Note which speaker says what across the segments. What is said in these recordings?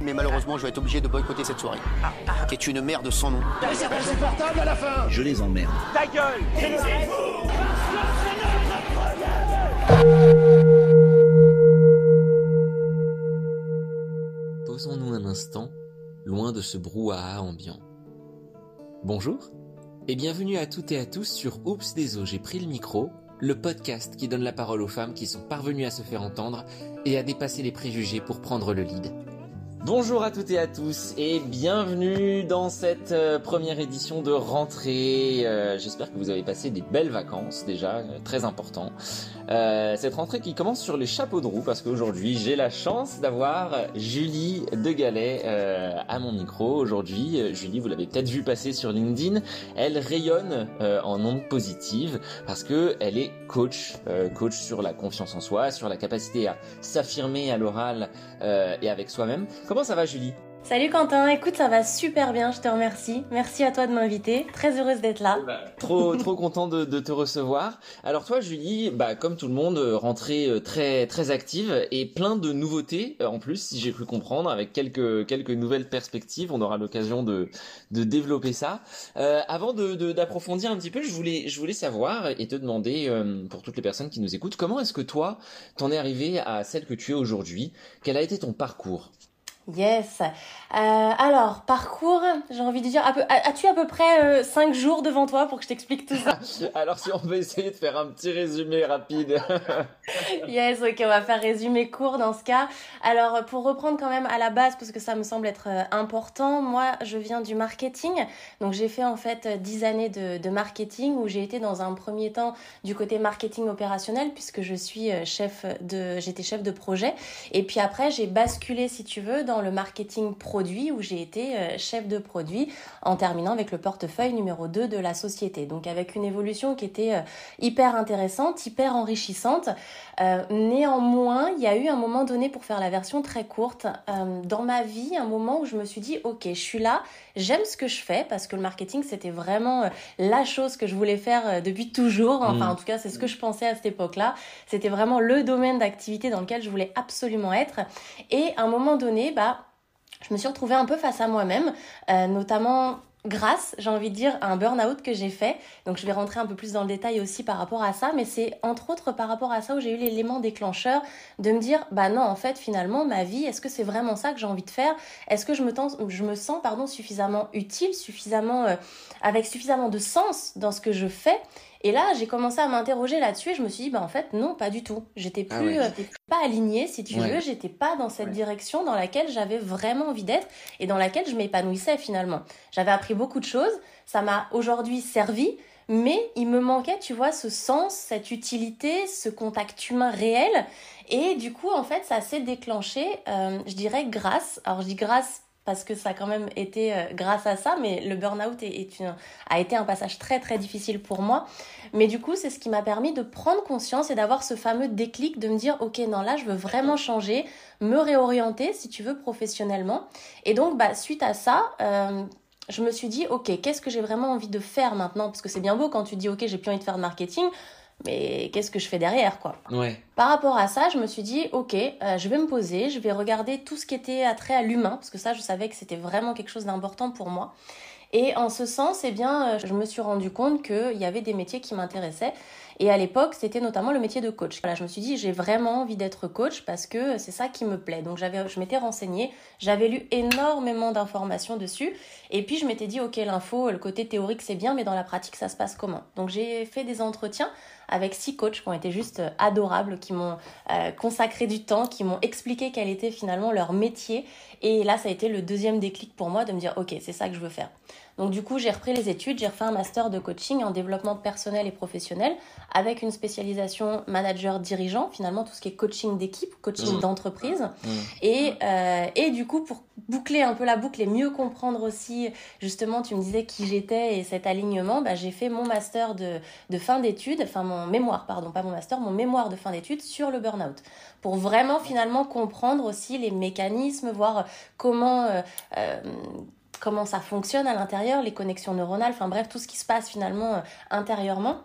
Speaker 1: mais malheureusement, je vais être obligé de boycotter cette soirée. Qui est une merde sans nom.
Speaker 2: insupportable à la fin
Speaker 3: Je les emmerde.
Speaker 2: Ta gueule
Speaker 4: Posons-nous un instant, loin de ce brouhaha ambiant. Bonjour et bienvenue à toutes et à tous sur Oups des j'ai pris le micro, le podcast qui donne la parole aux femmes qui sont parvenues à se faire entendre et à dépasser les préjugés pour prendre le lead. Bonjour à toutes et à tous et bienvenue dans cette euh, première édition de rentrée. Euh, j'espère que vous avez passé des belles vacances déjà, euh, très important. cette rentrée qui commence sur les chapeaux de roue parce qu'aujourd'hui j'ai la chance d'avoir Julie de Galet à mon micro. Aujourd'hui, Julie, vous l'avez peut-être vu passer sur LinkedIn, elle rayonne en ondes positives parce que elle est coach, coach sur la confiance en soi, sur la capacité à s'affirmer à l'oral et avec soi-même. Comment ça va Julie?
Speaker 5: Salut Quentin, écoute ça va super bien, je te remercie. Merci à toi de m'inviter, très heureuse d'être là.
Speaker 4: Bah, trop trop content de, te recevoir. Alors toi Julie, bah comme tout le monde, euh, rentrée euh, très très active et plein de nouveautés euh, en plus si j'ai pu comprendre avec quelques quelques nouvelles perspectives. On aura l'occasion de de développer ça. avant de d'approfondir un petit peu, je voulais je voulais savoir et te demander pour toutes les personnes qui nous écoutent, comment est-ce que toi t'en es arrivé à celle que tu es aujourd'hui? Quel a été ton parcours?
Speaker 5: Yes. Euh, alors, parcours, j'ai envie de dire, as-tu à peu près 5 euh, jours devant toi pour que je t'explique tout ça?
Speaker 4: Alors, si on veut essayer de faire un petit résumé rapide.
Speaker 5: yes, ok, on va faire résumé court dans ce cas. Alors, pour reprendre quand même à la base, parce que ça me semble être euh, important, moi, je viens du marketing. Donc, j'ai fait en fait 10 années de, de marketing où j'ai été dans un premier temps du côté marketing opérationnel puisque je suis chef de, j'étais chef de projet. Et puis après, j'ai basculé, si tu veux, dans le marketing produit où j'ai été euh, chef de produit en terminant avec le portefeuille numéro 2 de la société. Donc avec une évolution qui était euh, hyper intéressante, hyper enrichissante. Euh, néanmoins, il y a eu un moment donné pour faire la version très courte dans ma vie, un moment où je me suis dit OK, je suis là, j'aime ce que je fais parce que le marketing c'était vraiment la chose que je voulais faire depuis toujours. Enfin, mm. en tout cas, c'est ce que je pensais à cette époque-là. C'était vraiment le domaine d'activité dans lequel je voulais absolument être. Et à un moment donné, bah, je me suis retrouvée un peu face à moi-même, euh, notamment grâce, j'ai envie de dire, à un burn-out que j'ai fait. Donc je vais rentrer un peu plus dans le détail aussi par rapport à ça, mais c'est entre autres par rapport à ça où j'ai eu l'élément déclencheur de me dire, bah non, en fait, finalement, ma vie, est-ce que c'est vraiment ça que j'ai envie de faire? Est-ce que je me, je me sens pardon, suffisamment utile, suffisamment, euh, avec suffisamment de sens dans ce que je fais? Et là, j'ai commencé à m'interroger là-dessus et je me suis dit, bah en fait, non, pas du tout. J'étais ah plus, euh, pas alignée, si tu veux. J'étais pas dans cette direction dans laquelle j'avais vraiment envie d'être et dans laquelle je m'épanouissais finalement. J'avais appris beaucoup de choses. Ça m'a aujourd'hui servi. Mais il me manquait, tu vois, ce sens, cette utilité, ce contact humain réel. Et du coup, en fait, ça s'est déclenché, euh, je dirais, grâce. Alors, je dis grâce parce que ça a quand même été euh, grâce à ça, mais le burn-out est, a été un passage très très difficile pour moi. Mais du coup, c'est ce qui m'a permis de prendre conscience et d'avoir ce fameux déclic de me dire, ok, non, là, je veux vraiment changer, me réorienter, si tu veux, professionnellement. Et donc, bah, suite à ça, euh, je me suis dit, ok, qu'est-ce que j'ai vraiment envie de faire maintenant? Parce que c'est bien beau quand tu dis, ok, j'ai plus envie de faire de marketing mais qu'est-ce que je fais derrière quoi?
Speaker 4: Ouais.
Speaker 5: Par rapport à ça, je me suis dit ok, euh, je vais me poser, je vais regarder tout ce qui était attrait à l'humain parce que ça, je savais que c'était vraiment quelque chose d'important pour moi. Et en ce sens, eh bien, euh, je me suis rendu compte qu'il y avait des métiers qui m'intéressaient et à l'époque, c'était notamment le métier de coach. Voilà, je me suis dit, j'ai vraiment envie d'être coach parce que c'est ça qui me plaît. Donc j'avais, je m'étais renseignée, j'avais lu énormément d'informations dessus. Et puis je m'étais dit, ok, l'info, le côté théorique, c'est bien, mais dans la pratique, ça se passe comment? Donc j'ai fait des entretiens avec six coachs qui ont été juste adorables, qui m'ont euh, consacré du temps, qui m'ont expliqué quel était finalement leur métier. Et là, ça a été le deuxième déclic pour moi de me dire, ok, c'est ça que je veux faire. Donc du coup, j'ai repris les études, j'ai refait un master de coaching en développement personnel et professionnel avec une spécialisation manager dirigeant, finalement tout ce qui est coaching d'équipe, coaching mmh. d'entreprise. Mmh. Et, euh, et du coup, pour boucler un peu la boucle et mieux comprendre aussi, justement, tu me disais qui j'étais et cet alignement, bah, j'ai fait mon master de, de fin d'études, enfin mon mémoire, pardon, pas mon master, mon mémoire de fin d'études sur le burn-out pour vraiment finalement comprendre aussi les mécanismes, voir comment euh, euh, comment ça fonctionne à l'intérieur, les connexions neuronales, enfin bref, tout ce qui se passe finalement euh, intérieurement.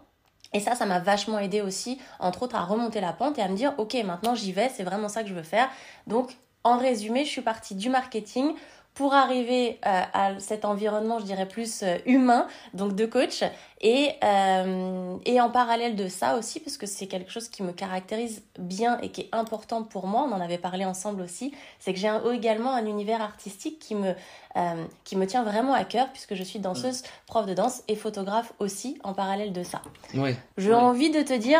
Speaker 5: Et ça, ça m'a vachement aidé aussi, entre autres, à remonter la pente et à me dire, ok, maintenant j'y vais, c'est vraiment ça que je veux faire. Donc, en résumé, je suis partie du marketing pour arriver euh, à cet environnement, je dirais plus euh, humain, donc de coach, et, euh, et en parallèle de ça aussi, parce que c'est quelque chose qui me caractérise bien et qui est important pour moi, on en avait parlé ensemble aussi, c'est que j'ai également un univers artistique qui me, qui me tient vraiment à cœur, puisque je suis danseuse, mm. prof de danse et photographe aussi, en parallèle de ça.
Speaker 4: Ouais.
Speaker 5: J'ai envie de te dire,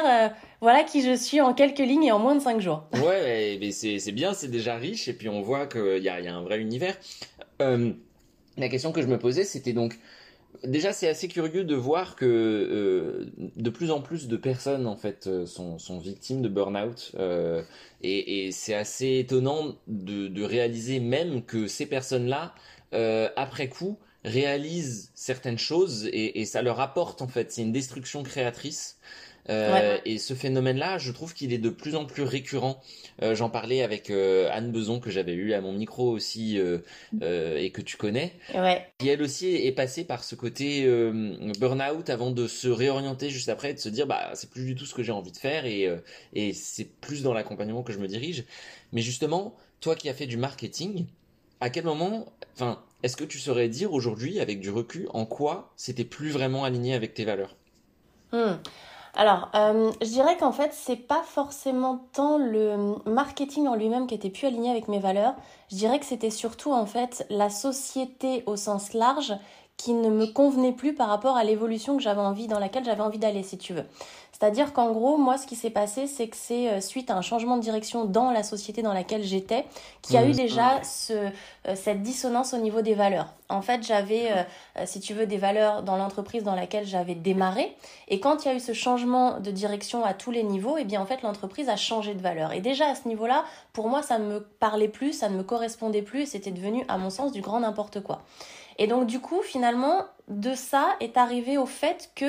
Speaker 5: voilà qui je suis en quelques lignes et en moins de cinq jours.
Speaker 4: Ouais, mais c'est bien, c'est déjà riche, et puis on voit qu'il y a, y a un vrai univers. Euh, la question que je me posais, c'était donc déjà c'est assez curieux de voir que euh, de plus en plus de personnes en fait euh, sont, sont victimes de burn-out et, c'est assez étonnant de, réaliser même que ces personnes-là après coup réalisent certaines choses et, ça leur apporte en fait c'est une destruction créatrice euh, et ce phénomène-là, je trouve qu'il est de plus en plus récurrent. Euh, j'en parlais avec euh, Anne Beson que j'avais eu à mon micro aussi et que tu connais.
Speaker 5: Ouais.
Speaker 4: Qui elle aussi est passée par ce côté burn-out avant de se réorienter juste après et de se dire bah c'est plus du tout ce que j'ai envie de faire et, et c'est plus dans l'accompagnement que je me dirige. Mais justement, toi qui as fait du marketing, à quel moment, enfin, est-ce que tu saurais dire aujourd'hui avec du recul en quoi c'était plus vraiment aligné avec tes valeurs?
Speaker 5: Hmm. Alors, euh, je dirais qu'en fait, c'est pas forcément tant le marketing en lui-même qui était plus aligné avec mes valeurs. Je dirais que c'était surtout en fait la société au sens large qui ne me convenait plus par rapport à l'évolution que j'avais envie, dans laquelle j'avais envie d'aller, si tu veux. C'est-à-dire qu'en gros, moi, ce qui s'est passé, c'est que c'est euh, suite à un changement de direction dans la société dans laquelle j'étais, qu'il y a eu mmh. déjà ce, euh, cette dissonance au niveau des valeurs. En fait, j'avais, euh, si tu veux, des valeurs dans l'entreprise dans laquelle j'avais démarré. Et quand il y a eu ce changement de direction à tous les niveaux, eh bien, en fait, l'entreprise a changé de valeur. Et déjà, à ce niveau-là, pour moi, ça ne me parlait plus, ça ne me correspondait plus, et c'était devenu, à mon sens, du grand n'importe quoi. Et donc, du coup, finalement, de ça est arrivé au fait que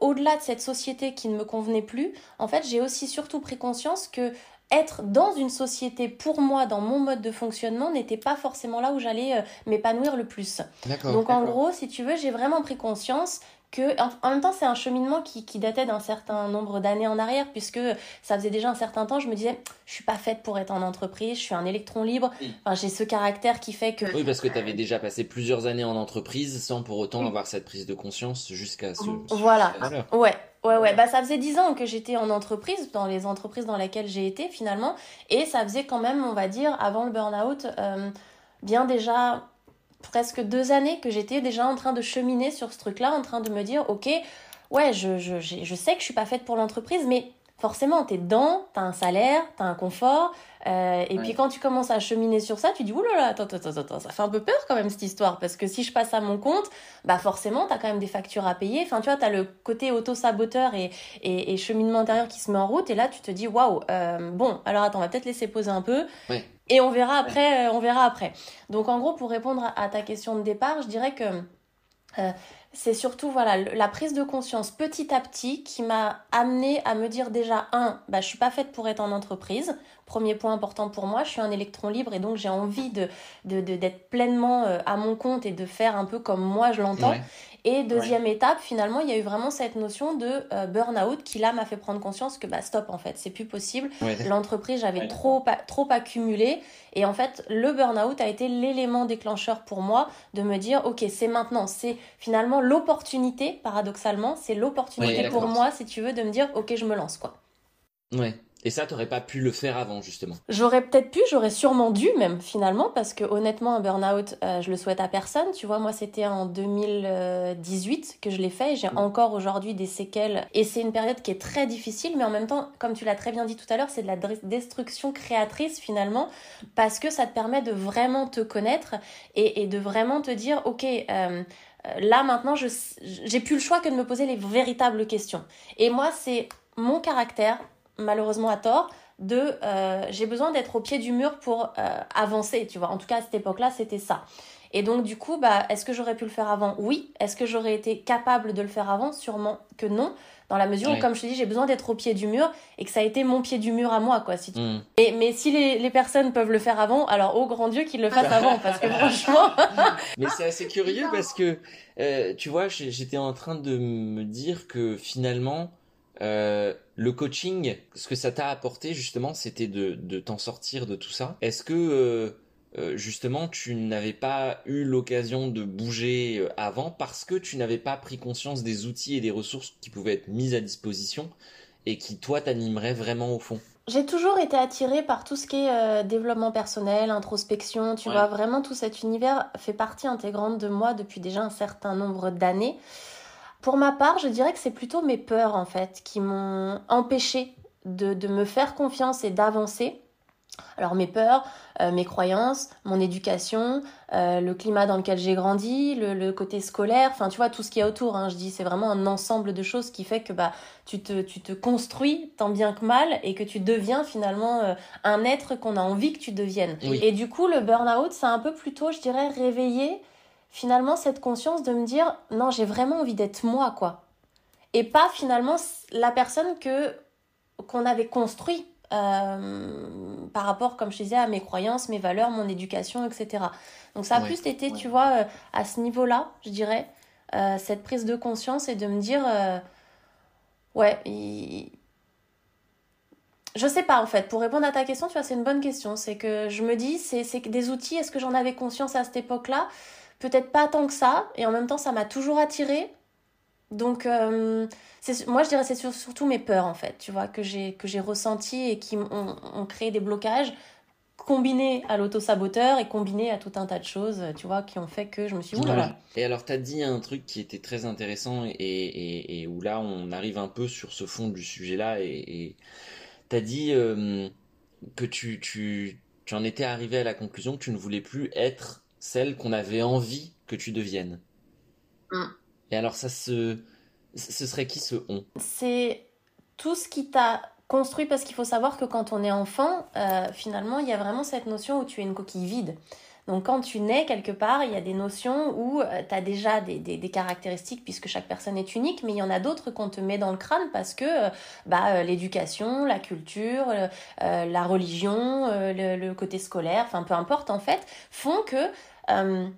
Speaker 5: au-delà de cette société qui ne me convenait plus, en fait, j'ai aussi surtout pris conscience que être dans une société pour moi, dans mon mode de fonctionnement, n'était pas forcément là où j'allais euh, m'épanouir le plus. Donc en gros, si tu veux, j'ai vraiment pris conscience que en, même temps c'est un cheminement qui, qui datait d'un certain nombre d'années en arrière puisque ça faisait déjà un certain temps je me disais je suis pas faite pour être en entreprise je suis un électron libre. Enfin, j'ai ce caractère qui fait que
Speaker 4: oui parce que tu avais déjà passé plusieurs années en entreprise sans pour autant avoir cette prise de conscience jusqu'à ce
Speaker 5: voilà. ouais Ouais, ouais, bah ça faisait dix ans que j'étais en entreprise, dans les entreprises dans lesquelles j'ai été finalement, et ça faisait quand même, on va dire, avant le burn-out, euh, bien déjà presque deux années que j'étais déjà en train de cheminer sur ce truc-là, en train de me dire, ok, ouais, je, je, je sais que je suis pas faite pour l'entreprise, mais forcément, tu es dedans, tu as un salaire, tu as un confort. Euh, et puis quand tu commences à cheminer sur ça, tu dis, oulala, attends, attends, attends, ça fait un peu peur quand même cette histoire. Parce que si je passe à mon compte, bah forcément, tu as quand même des factures à payer. Enfin, tu vois, tu as le côté auto-saboteur et, et, cheminement intérieur qui se met en route. Et là, tu te dis, waouh, euh, bon, alors attends, on va peut-être laisser poser un peu. Et on verra après, euh, on verra après. Donc en gros, pour répondre à, ta question de départ, je dirais que c'est surtout voilà la prise de conscience petit à petit qui m'a amené à me dire déjà un bah je suis pas faite pour être en entreprise. Premier point important pour moi je suis un électron libre et donc j'ai envie de d'être pleinement euh, à mon compte et de faire un peu comme moi je l'entends et deuxième étape, finalement, il y a eu vraiment cette notion de euh, burn-out qui là m'a fait prendre conscience que bah stop en fait, c'est plus possible. L'entreprise, j'avais trop, trop accumulé et en fait, le burn-out a été l'élément déclencheur pour moi de me dire ok, c'est maintenant, c'est finalement l'opportunité, paradoxalement, c'est l'opportunité pour moi, si tu veux, de me dire ok, je me lance quoi.
Speaker 4: Ouais. Et ça, t'aurais pas pu le faire avant, justement
Speaker 5: J'aurais peut-être pu, j'aurais sûrement dû même, finalement, parce que honnêtement, un burn-out, euh, je le souhaite à personne. Tu vois, moi, c'était en 2018 que je l'ai fait et j'ai mm. encore aujourd'hui des séquelles. Et c'est une période qui est très difficile, mais en même temps, comme tu l'as très bien dit tout à l'heure, c'est de la destruction créatrice, finalement, parce que ça te permet de vraiment te connaître et, de vraiment te dire, OK, euh, là maintenant, j'ai plus le choix que de me poser les véritables questions. Et moi, c'est mon caractère, malheureusement à tort, de euh, j'ai besoin d'être au pied du mur pour euh, avancer, tu vois. En tout cas, à cette époque-là, c'était ça. Et donc, du coup, bah, est-ce que j'aurais pu le faire avant? Oui. Est-ce que j'aurais été capable de le faire avant? Sûrement que non. Dans la mesure où, comme je te dis, j'ai besoin d'être au pied du mur et que ça a été mon pied du mur à moi, quoi. Si mm. mais, si les, les, personnes peuvent le faire avant, alors, oh grand Dieu, qu'ils le fassent avant, parce que franchement.
Speaker 4: mais c'est assez curieux parce que, euh, tu vois, j'étais en train de me dire que finalement, Euh, le coaching, ce que ça t'a apporté justement, c'était de, de t'en sortir de tout ça. Est-ce que euh, euh, justement tu n'avais pas eu l'occasion de bouger avant parce que tu n'avais pas pris conscience des outils et des ressources qui pouvaient être mises à disposition et qui toi t'animeraient vraiment au fond?
Speaker 5: J'ai toujours été attirée par tout ce qui est développement personnel, introspection, tu vois, vraiment tout cet univers fait partie intégrante de moi depuis déjà un certain nombre d'années. Pour ma part, je dirais que c'est plutôt mes peurs en fait qui m'ont empêché de, de, me faire confiance et d'avancer. Alors mes peurs, euh, mes croyances, mon éducation, euh, le climat dans lequel j'ai grandi, le, côté scolaire, enfin tu vois tout ce qu'il y a autour. Hein, je dis c'est vraiment un ensemble de choses qui fait que bah tu te tu te construis tant bien que mal et que tu deviens finalement euh, un être qu'on a envie que tu deviennes. Et du coup le burn-out c'est un peu plutôt je dirais réveiller finalement cette conscience de me dire non, j'ai vraiment envie d'être moi quoi. Et pas finalement la personne que qu'on avait construit euh, par rapport, comme je disais, à mes croyances, mes valeurs, mon éducation, etc. Donc ça a plus été, tu vois, euh, à ce niveau-là, je dirais, euh, cette prise de conscience et de me dire, ouais, je sais pas en fait. Pour répondre à ta question, tu vois, c'est une bonne question. C'est que je me dis, c'est des outils. Est-ce que j'en avais conscience à cette époque-là? Peut-être pas tant que ça, et en même temps ça m'a toujours attiré. Donc euh, moi je dirais c'est surtout mes peurs en fait, tu vois, que j'ai que j'ai ressenti et qui ont, créé des blocages combinés à l'auto-saboteur et combinés à tout un tas de choses, tu vois, qui ont fait que je me suis dit, voilà.
Speaker 4: Et alors, tu as dit un truc qui était très intéressant et, et, et, où là, on arrive un peu sur ce fond du sujet-là et tu as dit euh, que tu, tu, tu en étais arrivé à la conclusion que tu ne voulais plus être celle qu'on avait envie que tu deviennes. Mm. Et alors ça se... Ce serait qui ce on?
Speaker 5: C'est tout ce qui t'a construit parce qu'il faut savoir que quand on est enfant, euh, finalement, il y a vraiment cette notion où tu es une coquille vide. Donc quand tu nais quelque part, il y a des notions où euh, tu as déjà des, des, caractéristiques puisque chaque personne est unique, mais il y en a d'autres qu'on te met dans le crâne parce que euh, bah, l'éducation, la culture, la religion, le, le, côté scolaire, enfin peu importe en fait, font que euh,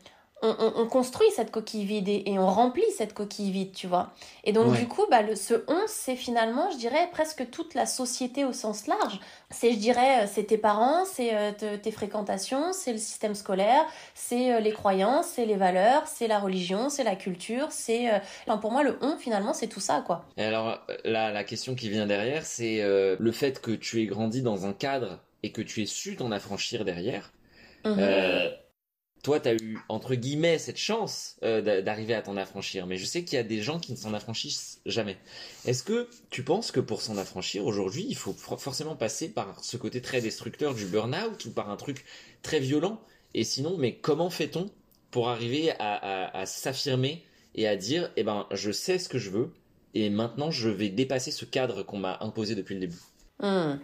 Speaker 5: on, construit cette coquille vide et, on remplit cette coquille vide, tu vois. Et donc, du coup, bah, le, ce on, c'est finalement, je dirais, presque toute la société au sens large. C'est, je dirais, euh, c'est tes parents, c'est euh, tes fréquentations, c'est le système scolaire, c'est les croyances, c'est les valeurs, c'est la religion, c'est la culture, c'est... pour moi, le on, finalement, c'est tout ça, quoi.
Speaker 4: Et alors, là, la question qui vient derrière, c'est le fait que tu aies grandi dans un cadre et que tu aies su t'en affranchir derrière. Mhm toi, tu as eu, entre guillemets, cette chance euh, d'arriver à t'en affranchir. Mais je sais qu'il y a des gens qui ne s'en affranchissent jamais. Est-ce que tu penses que pour s'en affranchir, aujourd'hui, il faut forcément passer par ce côté très destructeur du burn-out ou par un truc très violent? Et sinon, mais comment fait-on pour arriver à, s'affirmer et à dire, eh ben, je sais ce que je veux et maintenant je vais dépasser ce cadre qu'on m'a imposé depuis le début?
Speaker 5: Hmm.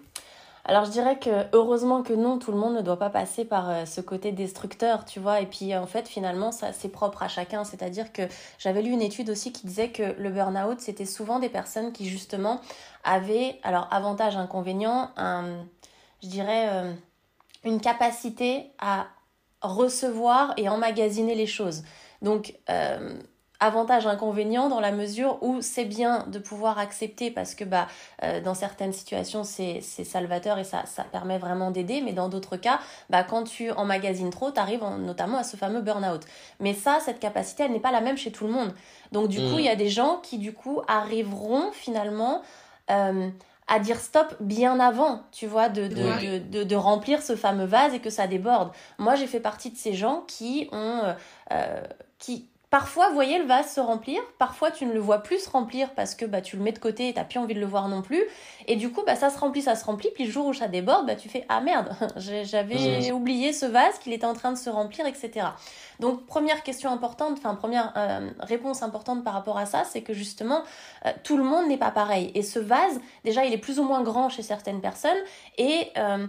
Speaker 5: Alors je dirais que heureusement que non, tout le monde ne doit pas passer par euh, ce côté destructeur, tu vois. Et puis en fait, finalement, ça c'est propre à chacun. C'est-à-dire que j'avais lu une étude aussi qui disait que le burn-out, c'était souvent des personnes qui justement avaient, alors avantage, inconvénient, je dirais, euh, une capacité à recevoir et emmagasiner les choses. Donc, euh, avantage inconvénient dans la mesure où c'est bien de pouvoir accepter parce que bah euh, dans certaines situations c'est c'est salvateur et ça ça permet vraiment d'aider mais dans d'autres cas bah quand tu emmagasines trop tu arrives notamment à ce fameux burn-out mais ça cette capacité elle n'est pas la même chez tout le monde donc du coup mmh. il y a des gens qui du coup arriveront finalement euh, à dire stop bien avant, tu vois, de, de, de, de, remplir ce fameux vase et que ça déborde. Moi, j'ai fait partie de ces gens qui ont, euh, qui, Parfois, vous voyez le vase se remplir, parfois tu ne le vois plus se remplir parce que bah, tu le mets de côté et tu n'as plus envie de le voir non plus. Et du coup, bah, ça se remplit, ça se remplit, puis le jour où ça déborde, bah, tu fais Ah merde, j'avais oublié ce vase, qu'il était en train de se remplir, etc. Donc, première question importante, enfin, première euh, réponse importante par rapport à ça, c'est que justement, euh, tout le monde n'est pas pareil. Et ce vase, déjà, il est plus ou moins grand chez certaines personnes et euh,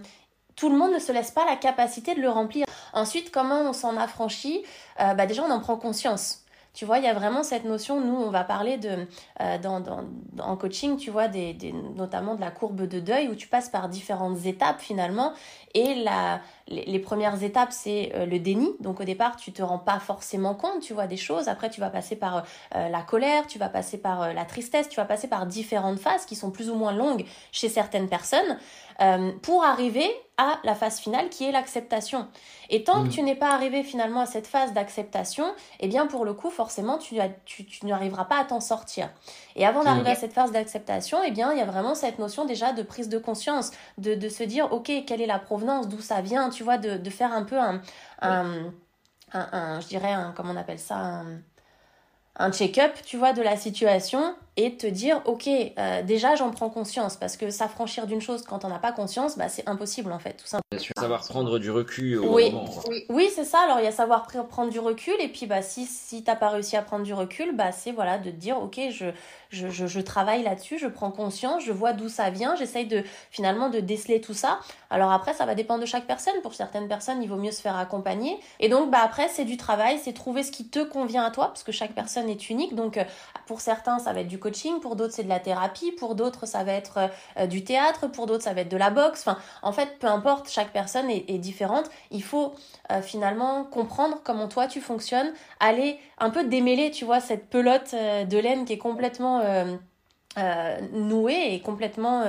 Speaker 5: tout le monde ne se laisse pas la capacité de le remplir. Ensuite, comment on s'en affranchit euh, bah Déjà, on en prend conscience. Tu vois, il y a vraiment cette notion, nous, on va parler de, euh, dans, dans, en coaching, tu vois, des, des, notamment de la courbe de deuil, où tu passes par différentes étapes finalement. Et la, les, premières étapes, c'est euh, le déni. Donc au départ, tu te rends pas forcément compte, tu vois, des choses. Après, tu vas passer par euh, la colère, tu vas passer par la tristesse, tu vas passer par différentes phases qui sont plus ou moins longues chez certaines personnes. Euh, pour arriver à la phase finale qui est l'acceptation. Et tant que mm. tu n'es pas arrivé finalement à cette phase d'acceptation, eh bien pour le coup, forcément, tu, tu, tu n'arriveras pas à t'en sortir. Et avant d'arriver à cette phase d'acceptation, eh bien il y a vraiment cette notion déjà de prise de conscience, de, de se dire, ok, quelle est la provenance, d'où ça vient, tu vois, de, de faire un peu un, un, un, je dirais, un, comment on appelle ça, un, un check-up, tu vois, de la situation et te dire, ok, euh, déjà j'en prends conscience parce que s'affranchir d'une chose quand on n'a pas conscience, bah, c'est impossible en fait, tout simplement.
Speaker 4: Savoir prendre du recul au
Speaker 5: oui.
Speaker 4: moment.
Speaker 5: Oui, oui c'est ça. Alors il y a savoir prendre du recul et puis bah si si t'as pas réussi à prendre du recul, bah c'est voilà de te dire, ok, je je, je, je travaille là-dessus, je prends conscience, je vois d'où ça vient, j'essaye de finalement de déceler tout ça. Alors après, ça va dépendre de chaque personne. Pour certaines personnes, il vaut mieux se faire accompagner. Et donc bah après, c'est du travail, c'est trouver ce qui te convient à toi parce que chaque personne est unique. Donc euh, pour certains, ça va être du pour d'autres, c'est de la thérapie, pour d'autres, ça va être euh, du théâtre, pour d'autres, ça va être de la boxe. Enfin, en fait, peu importe, chaque personne est, différente. Il faut euh, finalement comprendre comment toi tu fonctionnes, aller un peu démêler, tu vois, cette pelote euh, de laine qui est complètement nouée et complètement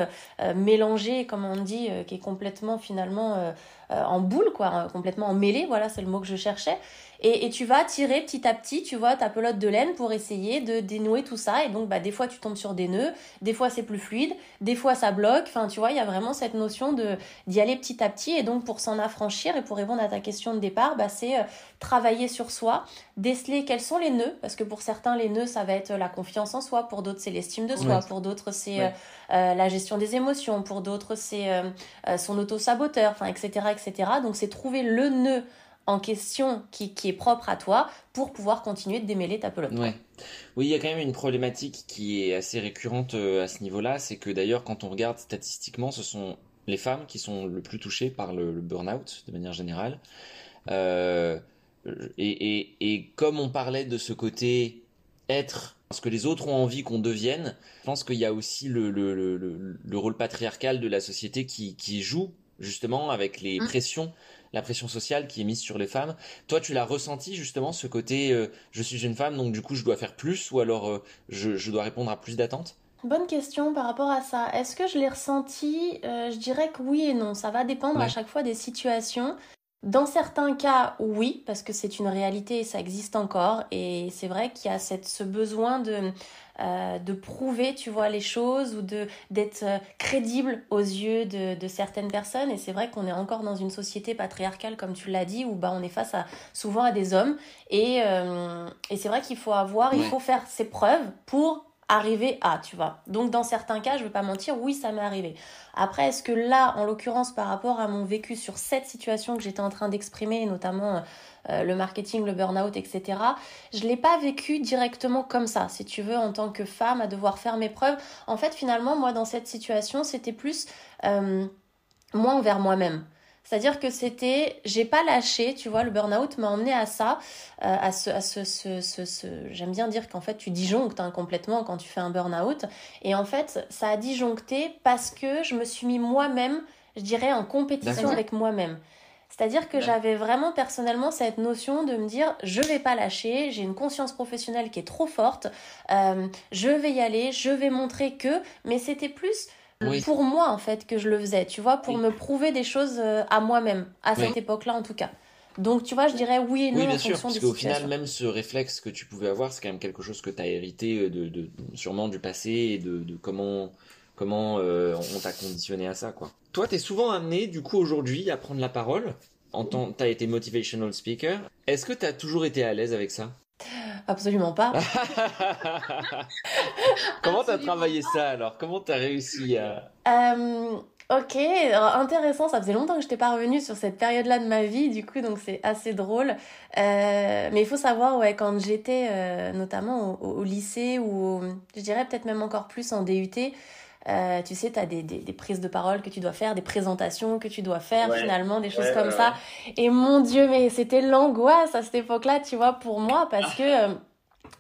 Speaker 5: mélangée, comme on dit, qui est complètement finalement en boule, quoi, complètement emmêlée, voilà, c'est le mot que je cherchais. Et, et, tu vas tirer petit à petit, tu vois, ta pelote de laine pour essayer de dénouer tout ça. Et donc, bah, des fois, tu tombes sur des nœuds, des fois, c'est plus fluide, des fois, ça bloque. Enfin, tu vois, il y a vraiment cette notion de d'y aller petit à petit. Et donc, pour s'en affranchir et pour répondre à ta question de départ, bah, c'est euh, travailler sur soi, déceler quels sont les nœuds. Parce que pour certains, les nœuds, ça va être la confiance en soi. Pour d'autres, c'est l'estime de soi. Pour d'autres, c'est euh, euh, la gestion des émotions. Pour d'autres, c'est son auto-saboteur, enfin, etc., etc. Donc, c'est trouver le nœud en question qui, qui, est propre à toi pour pouvoir continuer de démêler ta pelote.
Speaker 4: Ouais. Oui, il y a quand même une problématique qui est assez récurrente euh, à ce niveau-là, c'est que d'ailleurs quand on regarde statistiquement, ce sont les femmes qui sont le plus touchées par le, burn-out de manière générale. Euh, et, et, et, comme on parlait de ce côté être ce que les autres ont envie qu'on devienne, je pense qu'il y a aussi le, le, le, le, rôle patriarcal de la société qui, qui joue justement avec les mmh. pressions la pression sociale qui est mise sur les femmes. Toi, tu l'as ressenti justement ce côté euh, je suis une femme donc du coup je dois faire plus ou alors euh, je, dois répondre à plus d'attentes?
Speaker 5: Bonne question par rapport à ça. Est-ce que je l'ai ressenti? Euh, Je dirais que oui et non. Ça va dépendre à chaque fois des situations. Dans certains cas, oui, parce que c'est une réalité et ça existe encore. Et c'est vrai qu'il y a cette, ce besoin de, euh, de prouver, tu vois, les choses ou de d'être euh, crédible aux yeux de, de certaines personnes. Et c'est vrai qu'on est encore dans une société patriarcale, comme tu l'as dit, où bah, on est face à, souvent à des hommes. Et, euh, et c'est vrai qu'il faut avoir, il faut faire ses preuves pour arriver à, tu vois. Donc dans certains cas, je vais pas mentir, oui, ça m'est arrivé. Après, est-ce que là, en l'occurrence, par rapport à mon vécu sur cette situation que j'étais en train d'exprimer, notamment euh, le marketing, le burn-out, etc., je l'ai pas vécu directement comme ça, si tu veux, en tant que femme, à devoir faire mes preuves. En fait, finalement, moi, dans cette situation, c'était plus euh, moi envers moi-même. C'est-à-dire que c'était, j'ai pas lâché, tu vois, le burn-out m'a emmené à ça, euh, à ce, à ce, ce, ce, j'aime bien dire qu'en fait tu disjonctes hein, complètement quand tu fais un burn-out. Et en fait, ça a disjoncté parce que je me suis mis moi-même, je dirais, en compétition avec moi-même. C'est-à-dire que j'avais vraiment personnellement cette notion de me dire je vais pas lâcher, j'ai une conscience professionnelle qui est trop forte, euh, je vais y aller, je vais montrer que, mais c'était plus pour moi en fait que je le faisais, tu vois, pour me prouver des choses euh, à moi-même, à cette époque-là en tout cas. Donc tu vois, je dirais oui et non
Speaker 4: oui, bien
Speaker 5: en
Speaker 4: sûr, parce qu'au final, même ce réflexe que tu pouvais avoir, c'est quand même quelque chose que tu as hérité euh, de, de, sûrement du passé et de, de comment comment euh, on t'a conditionné à ça quoi. Toi, tu es souvent amené du coup aujourd'hui à prendre la parole. En tant, t'as été motivational speaker. Est-ce que tu as toujours été à l'aise avec ça?
Speaker 5: Absolument pas.
Speaker 4: Comment t'as travaillé ça alors? Comment t'as réussi à...
Speaker 5: Euh, ok, intéressant. Ça faisait longtemps que je n'étais pas revenue sur cette période-là de ma vie, du coup, donc c'est assez drôle. Euh, mais il faut savoir, ouais, quand j'étais euh, notamment au, lycée ou je dirais peut-être même encore plus en DUT, euh, tu sais, tu as des, des, des, prises de parole que tu dois faire, des présentations que tu dois faire, finalement, des choses comme ça. Et mon Dieu, mais c'était l'angoisse à cette époque-là, tu vois, pour moi, parce que euh,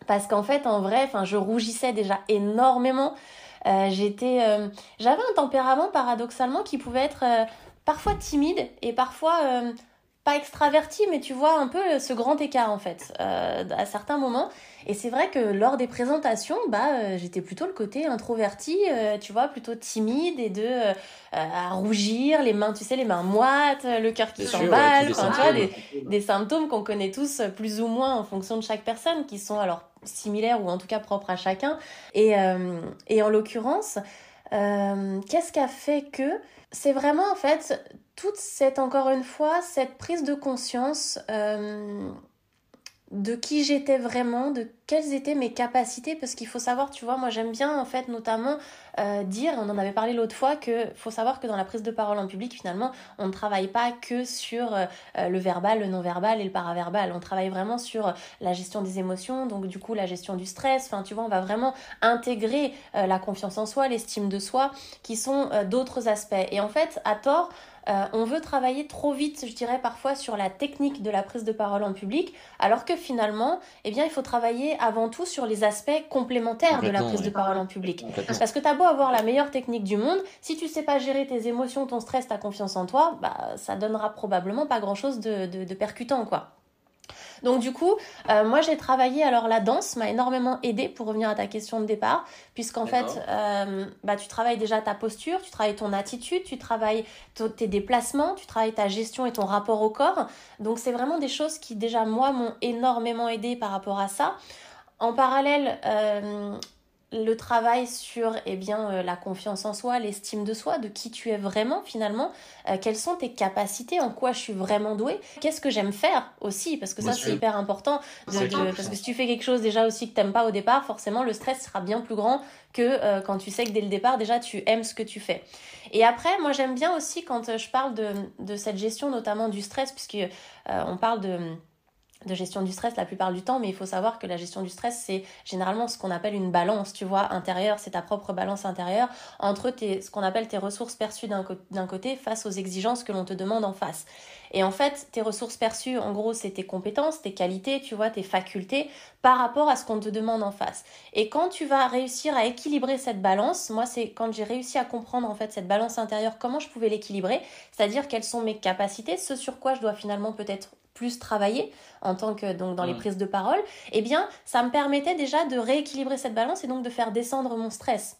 Speaker 5: parce qu'en fait, en vrai, enfin, je rougissais déjà énormément. Euh, j'étais, euh, j'avais un tempérament paradoxalement qui pouvait être euh, parfois timide et parfois pas extraverti, mais tu vois un peu ce grand écart en fait à certains moments. Et c'est vrai que lors des présentations, bah j'étais plutôt le côté introverti, tu vois, plutôt timide et de à rougir, les mains, tu sais, les mains moites, le cœur qui s'emballe, enfin tu vois des, des symptômes qu'on connaît tous plus ou moins en fonction de chaque personne, qui sont alors similaires ou en tout cas propres à chacun. Et, euh, et en l'occurrence, euh, qu'est-ce qui a fait que c'est vraiment en fait toute cette, encore une fois, cette prise de conscience euh, de qui j'étais vraiment, de quelles étaient mes capacités, parce qu'il faut savoir, tu vois, moi j'aime bien en fait notamment euh, dire, on en avait parlé l'autre fois, que faut savoir que dans la prise de parole en public, finalement, on ne travaille pas que sur euh, le verbal, le non-verbal et le paraverbal, on travaille vraiment sur la gestion des émotions, donc du coup la gestion du stress, enfin tu vois, on va vraiment intégrer euh, la confiance en soi, l'estime de soi, qui sont d'autres aspects. Et en fait, à tort, euh, on veut travailler trop vite, je dirais parfois, sur la technique de la prise de parole en public, alors que finalement, eh bien, il faut travailler avant tout sur les aspects complémentaires de la prise de parole en public. Parce que tu as beau avoir la meilleure technique du monde, si tu sais pas gérer tes émotions, ton stress, ta confiance en toi, bah, ça donnera probablement pas grand chose de, de percutant, quoi. Donc du coup, euh, moi j'ai travaillé, alors la danse m'a énormément aidé pour revenir à ta question de départ, puisqu'en fait, euh, bah, tu travailles déjà ta posture, tu travailles ton attitude, tu travailles tes déplacements, tu travailles ta gestion et ton rapport au corps. Donc c'est vraiment des choses qui déjà moi m'ont énormément aidé par rapport à ça. En parallèle, euh, le travail sur eh bien, euh, la confiance en soi, l'estime de soi, de qui tu es vraiment finalement, euh, quelles sont tes capacités, en quoi je suis vraiment douée, qu'est-ce que j'aime faire aussi, parce que ça c'est hyper important, parce que si tu fais quelque chose déjà aussi que t'aimes pas au départ, forcément le stress sera bien plus grand que euh, quand tu sais que dès le départ déjà tu aimes ce que tu fais. Et après, moi j'aime bien aussi quand je parle de, de, cette gestion notamment du stress, puisque on parle de de gestion du stress la plupart du temps, mais il faut savoir que la gestion du stress, c'est généralement ce qu'on appelle une balance, tu vois, intérieure, c'est ta propre balance intérieure entre tes, ce qu'on appelle tes ressources perçues d'un côté face aux exigences que l'on te demande en face. Et en fait, tes ressources perçues, en gros, c'est tes compétences, tes qualités, tu vois, tes facultés par rapport à ce qu'on te demande en face. Et quand tu vas réussir à équilibrer cette balance, moi, c'est quand j'ai réussi à comprendre en fait cette balance intérieure, comment je pouvais l'équilibrer, c'est-à-dire quelles sont mes capacités, ce sur quoi je dois finalement peut-être plus travailler en tant que donc dans les prises de parole, eh bien, ça me permettait déjà de rééquilibrer cette balance et donc de faire descendre mon stress.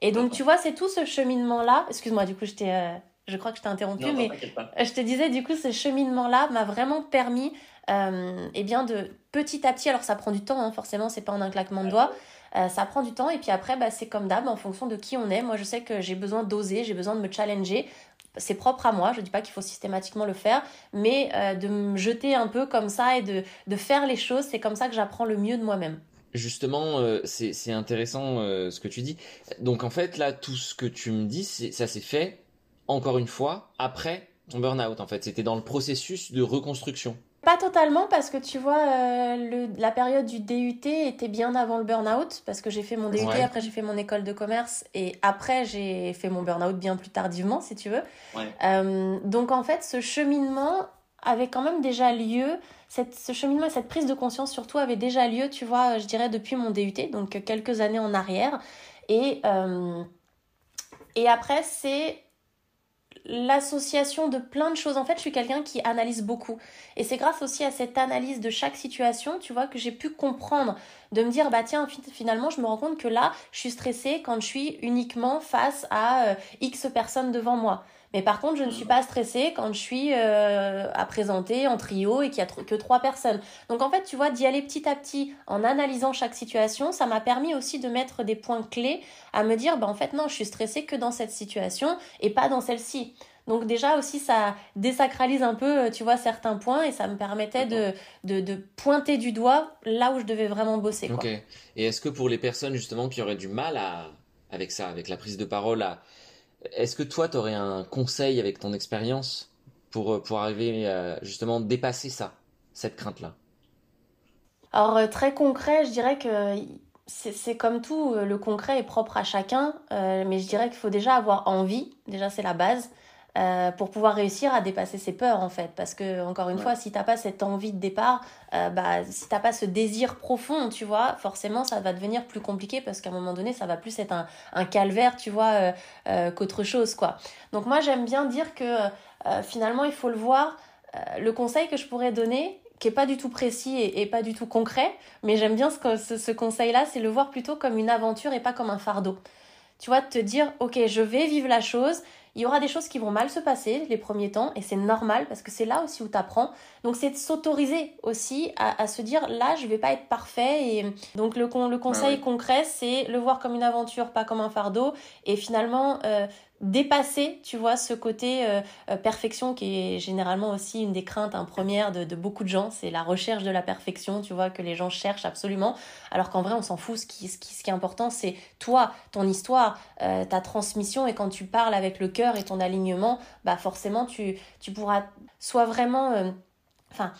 Speaker 5: Et donc, tu vois, c'est tout ce cheminement-là. Excuse-moi, du coup, je euh, je crois que je t'ai interrompu, mais je te disais, du coup, ce cheminement-là m'a vraiment permis, euh, eh bien, de petit à petit. Alors, ça prend du temps, hein, forcément, c'est pas en un claquement de doigts. Euh, ça prend du temps et puis après, bah, c'est comme d'hab, en fonction de qui on est. Moi, je sais que j'ai besoin d'oser, j'ai besoin de me challenger c'est propre à moi, je ne dis pas qu'il faut systématiquement le faire, mais euh, de me jeter un peu comme ça et de, de faire les choses, c'est comme ça que j'apprends le mieux de moi-même.
Speaker 4: Justement, euh, c'est intéressant euh, ce que tu dis. Donc en fait, là, tout ce que tu me dis, ça s'est fait, encore une fois, après ton burn-out. En fait, c'était dans le processus de reconstruction.
Speaker 5: Pas totalement parce que tu vois, euh, la période du DUT était bien avant le burn-out parce que j'ai fait mon DUT, après j'ai fait mon école de commerce et après j'ai fait mon burn-out bien plus tardivement si tu veux. Euh, donc en fait, ce cheminement avait quand même déjà lieu, cette, ce cheminement et cette prise de conscience surtout avait déjà lieu, tu vois, je dirais depuis mon DUT, donc quelques années en arrière. Et, euh, et après, c'est l'association de plein de choses. En fait, je suis quelqu'un qui analyse beaucoup. Et c'est grâce aussi à cette analyse de chaque situation, tu vois, que j'ai pu comprendre, de me dire, bah tiens, finalement, je me rends compte que là, je suis stressée quand je suis uniquement face à euh, X personnes devant moi. Mais par contre, je ne suis pas stressée quand je suis euh, à présenter en trio et qu'il n'y a que trois personnes. Donc en fait, tu vois, d'y aller petit à petit en analysant chaque situation, ça m'a permis aussi de mettre des points clés à me dire, bah en fait non, je suis stressée que dans cette situation et pas dans celle-ci. Donc déjà aussi, ça désacralise un peu, tu vois, certains points et ça me permettait de, de, de, pointer du doigt là où je devais vraiment bosser.
Speaker 4: Ok. Et est-ce que pour les personnes justement qui auraient du mal à, avec ça, avec la prise de parole, à, est-ce que toi, tu aurais un conseil avec ton expérience pour, euh, pour arriver à dépasser ça, cette crainte-là?
Speaker 5: Alors, euh, très concret, je dirais que c'est comme tout, euh, le concret est propre à chacun, mais je dirais qu'il faut déjà avoir envie, déjà c'est la base. Euh, pour pouvoir réussir à dépasser ses peurs en fait. Parce que encore une fois, si t'as pas cette envie de départ, euh, bah si t'as pas ce désir profond, tu vois, forcément ça va devenir plus compliqué parce qu'à un moment donné, ça va plus être un, un calvaire, tu vois, euh, euh qu'autre chose quoi. Donc moi j'aime bien dire que finalement il faut le voir. le conseil que je pourrais donner, qui est pas du tout précis et, et pas du tout concret, mais j'aime bien ce, ce, ce conseil-là, c'est le voir plutôt comme une aventure et pas comme un fardeau. Tu vois, de te dire, ok, je vais vivre la chose, il y aura des choses qui vont mal se passer les premiers temps et c'est normal parce que c'est là aussi où tu apprends. Donc c'est de s'autoriser aussi à, à, se dire là je vais pas être parfait et donc le, le conseil ah oui. concret c'est le voir comme une aventure pas comme un fardeau et finalement euh, dépasser, tu vois, ce côté euh, euh, perfection qui est généralement aussi une des craintes hein, premières de, beaucoup de gens, c'est la recherche de la perfection, tu vois, que les gens cherchent absolument, alors qu'en vrai on s'en fout, ce qui, ce qui, ce qui est important c'est toi, ton histoire, euh, ta transmission, et quand tu parles avec le cœur et ton alignement, bah forcément tu, tu pourras soit vraiment... Enfin,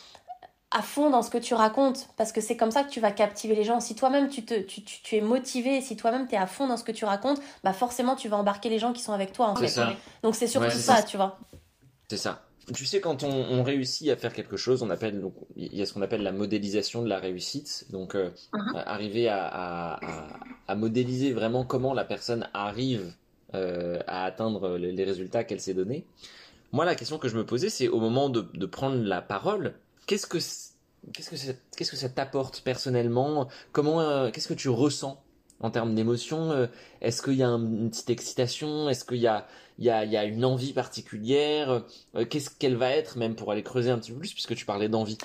Speaker 5: à fond dans ce que tu racontes parce que c'est comme ça que tu vas captiver les gens. Si toi-même tu, te, tu, tu, tu es motivé, si toi-même tu es à fond dans ce que tu racontes, bah forcément tu vas embarquer les gens qui sont avec toi en fait. Ça. Donc c'est surtout ouais, ça, ça, tu vois.
Speaker 4: C'est ça. Tu sais, quand on, on, réussit à faire quelque chose, on appelle donc il y a ce qu'on appelle la modélisation de la réussite. Donc euh, uh -huh. arriver à, à, à, à, modéliser vraiment comment la personne arrive euh, à atteindre les, les résultats qu'elle s'est donnés. Moi, la question que je me posais, c'est au moment de, de prendre la parole, qu'est-ce que qu'est-ce que ça, qu'est-ce que ça t'apporte personnellement? Comment euh, qu'est-ce que tu ressens en termes d'émotion? Euh, Est-ce qu'il y a une petite excitation? Est-ce qu'il y a il y a il y a une envie particulière? Euh, Qu'est-ce qu'elle va être même pour aller creuser un petit peu plus puisque tu parlais d'envie?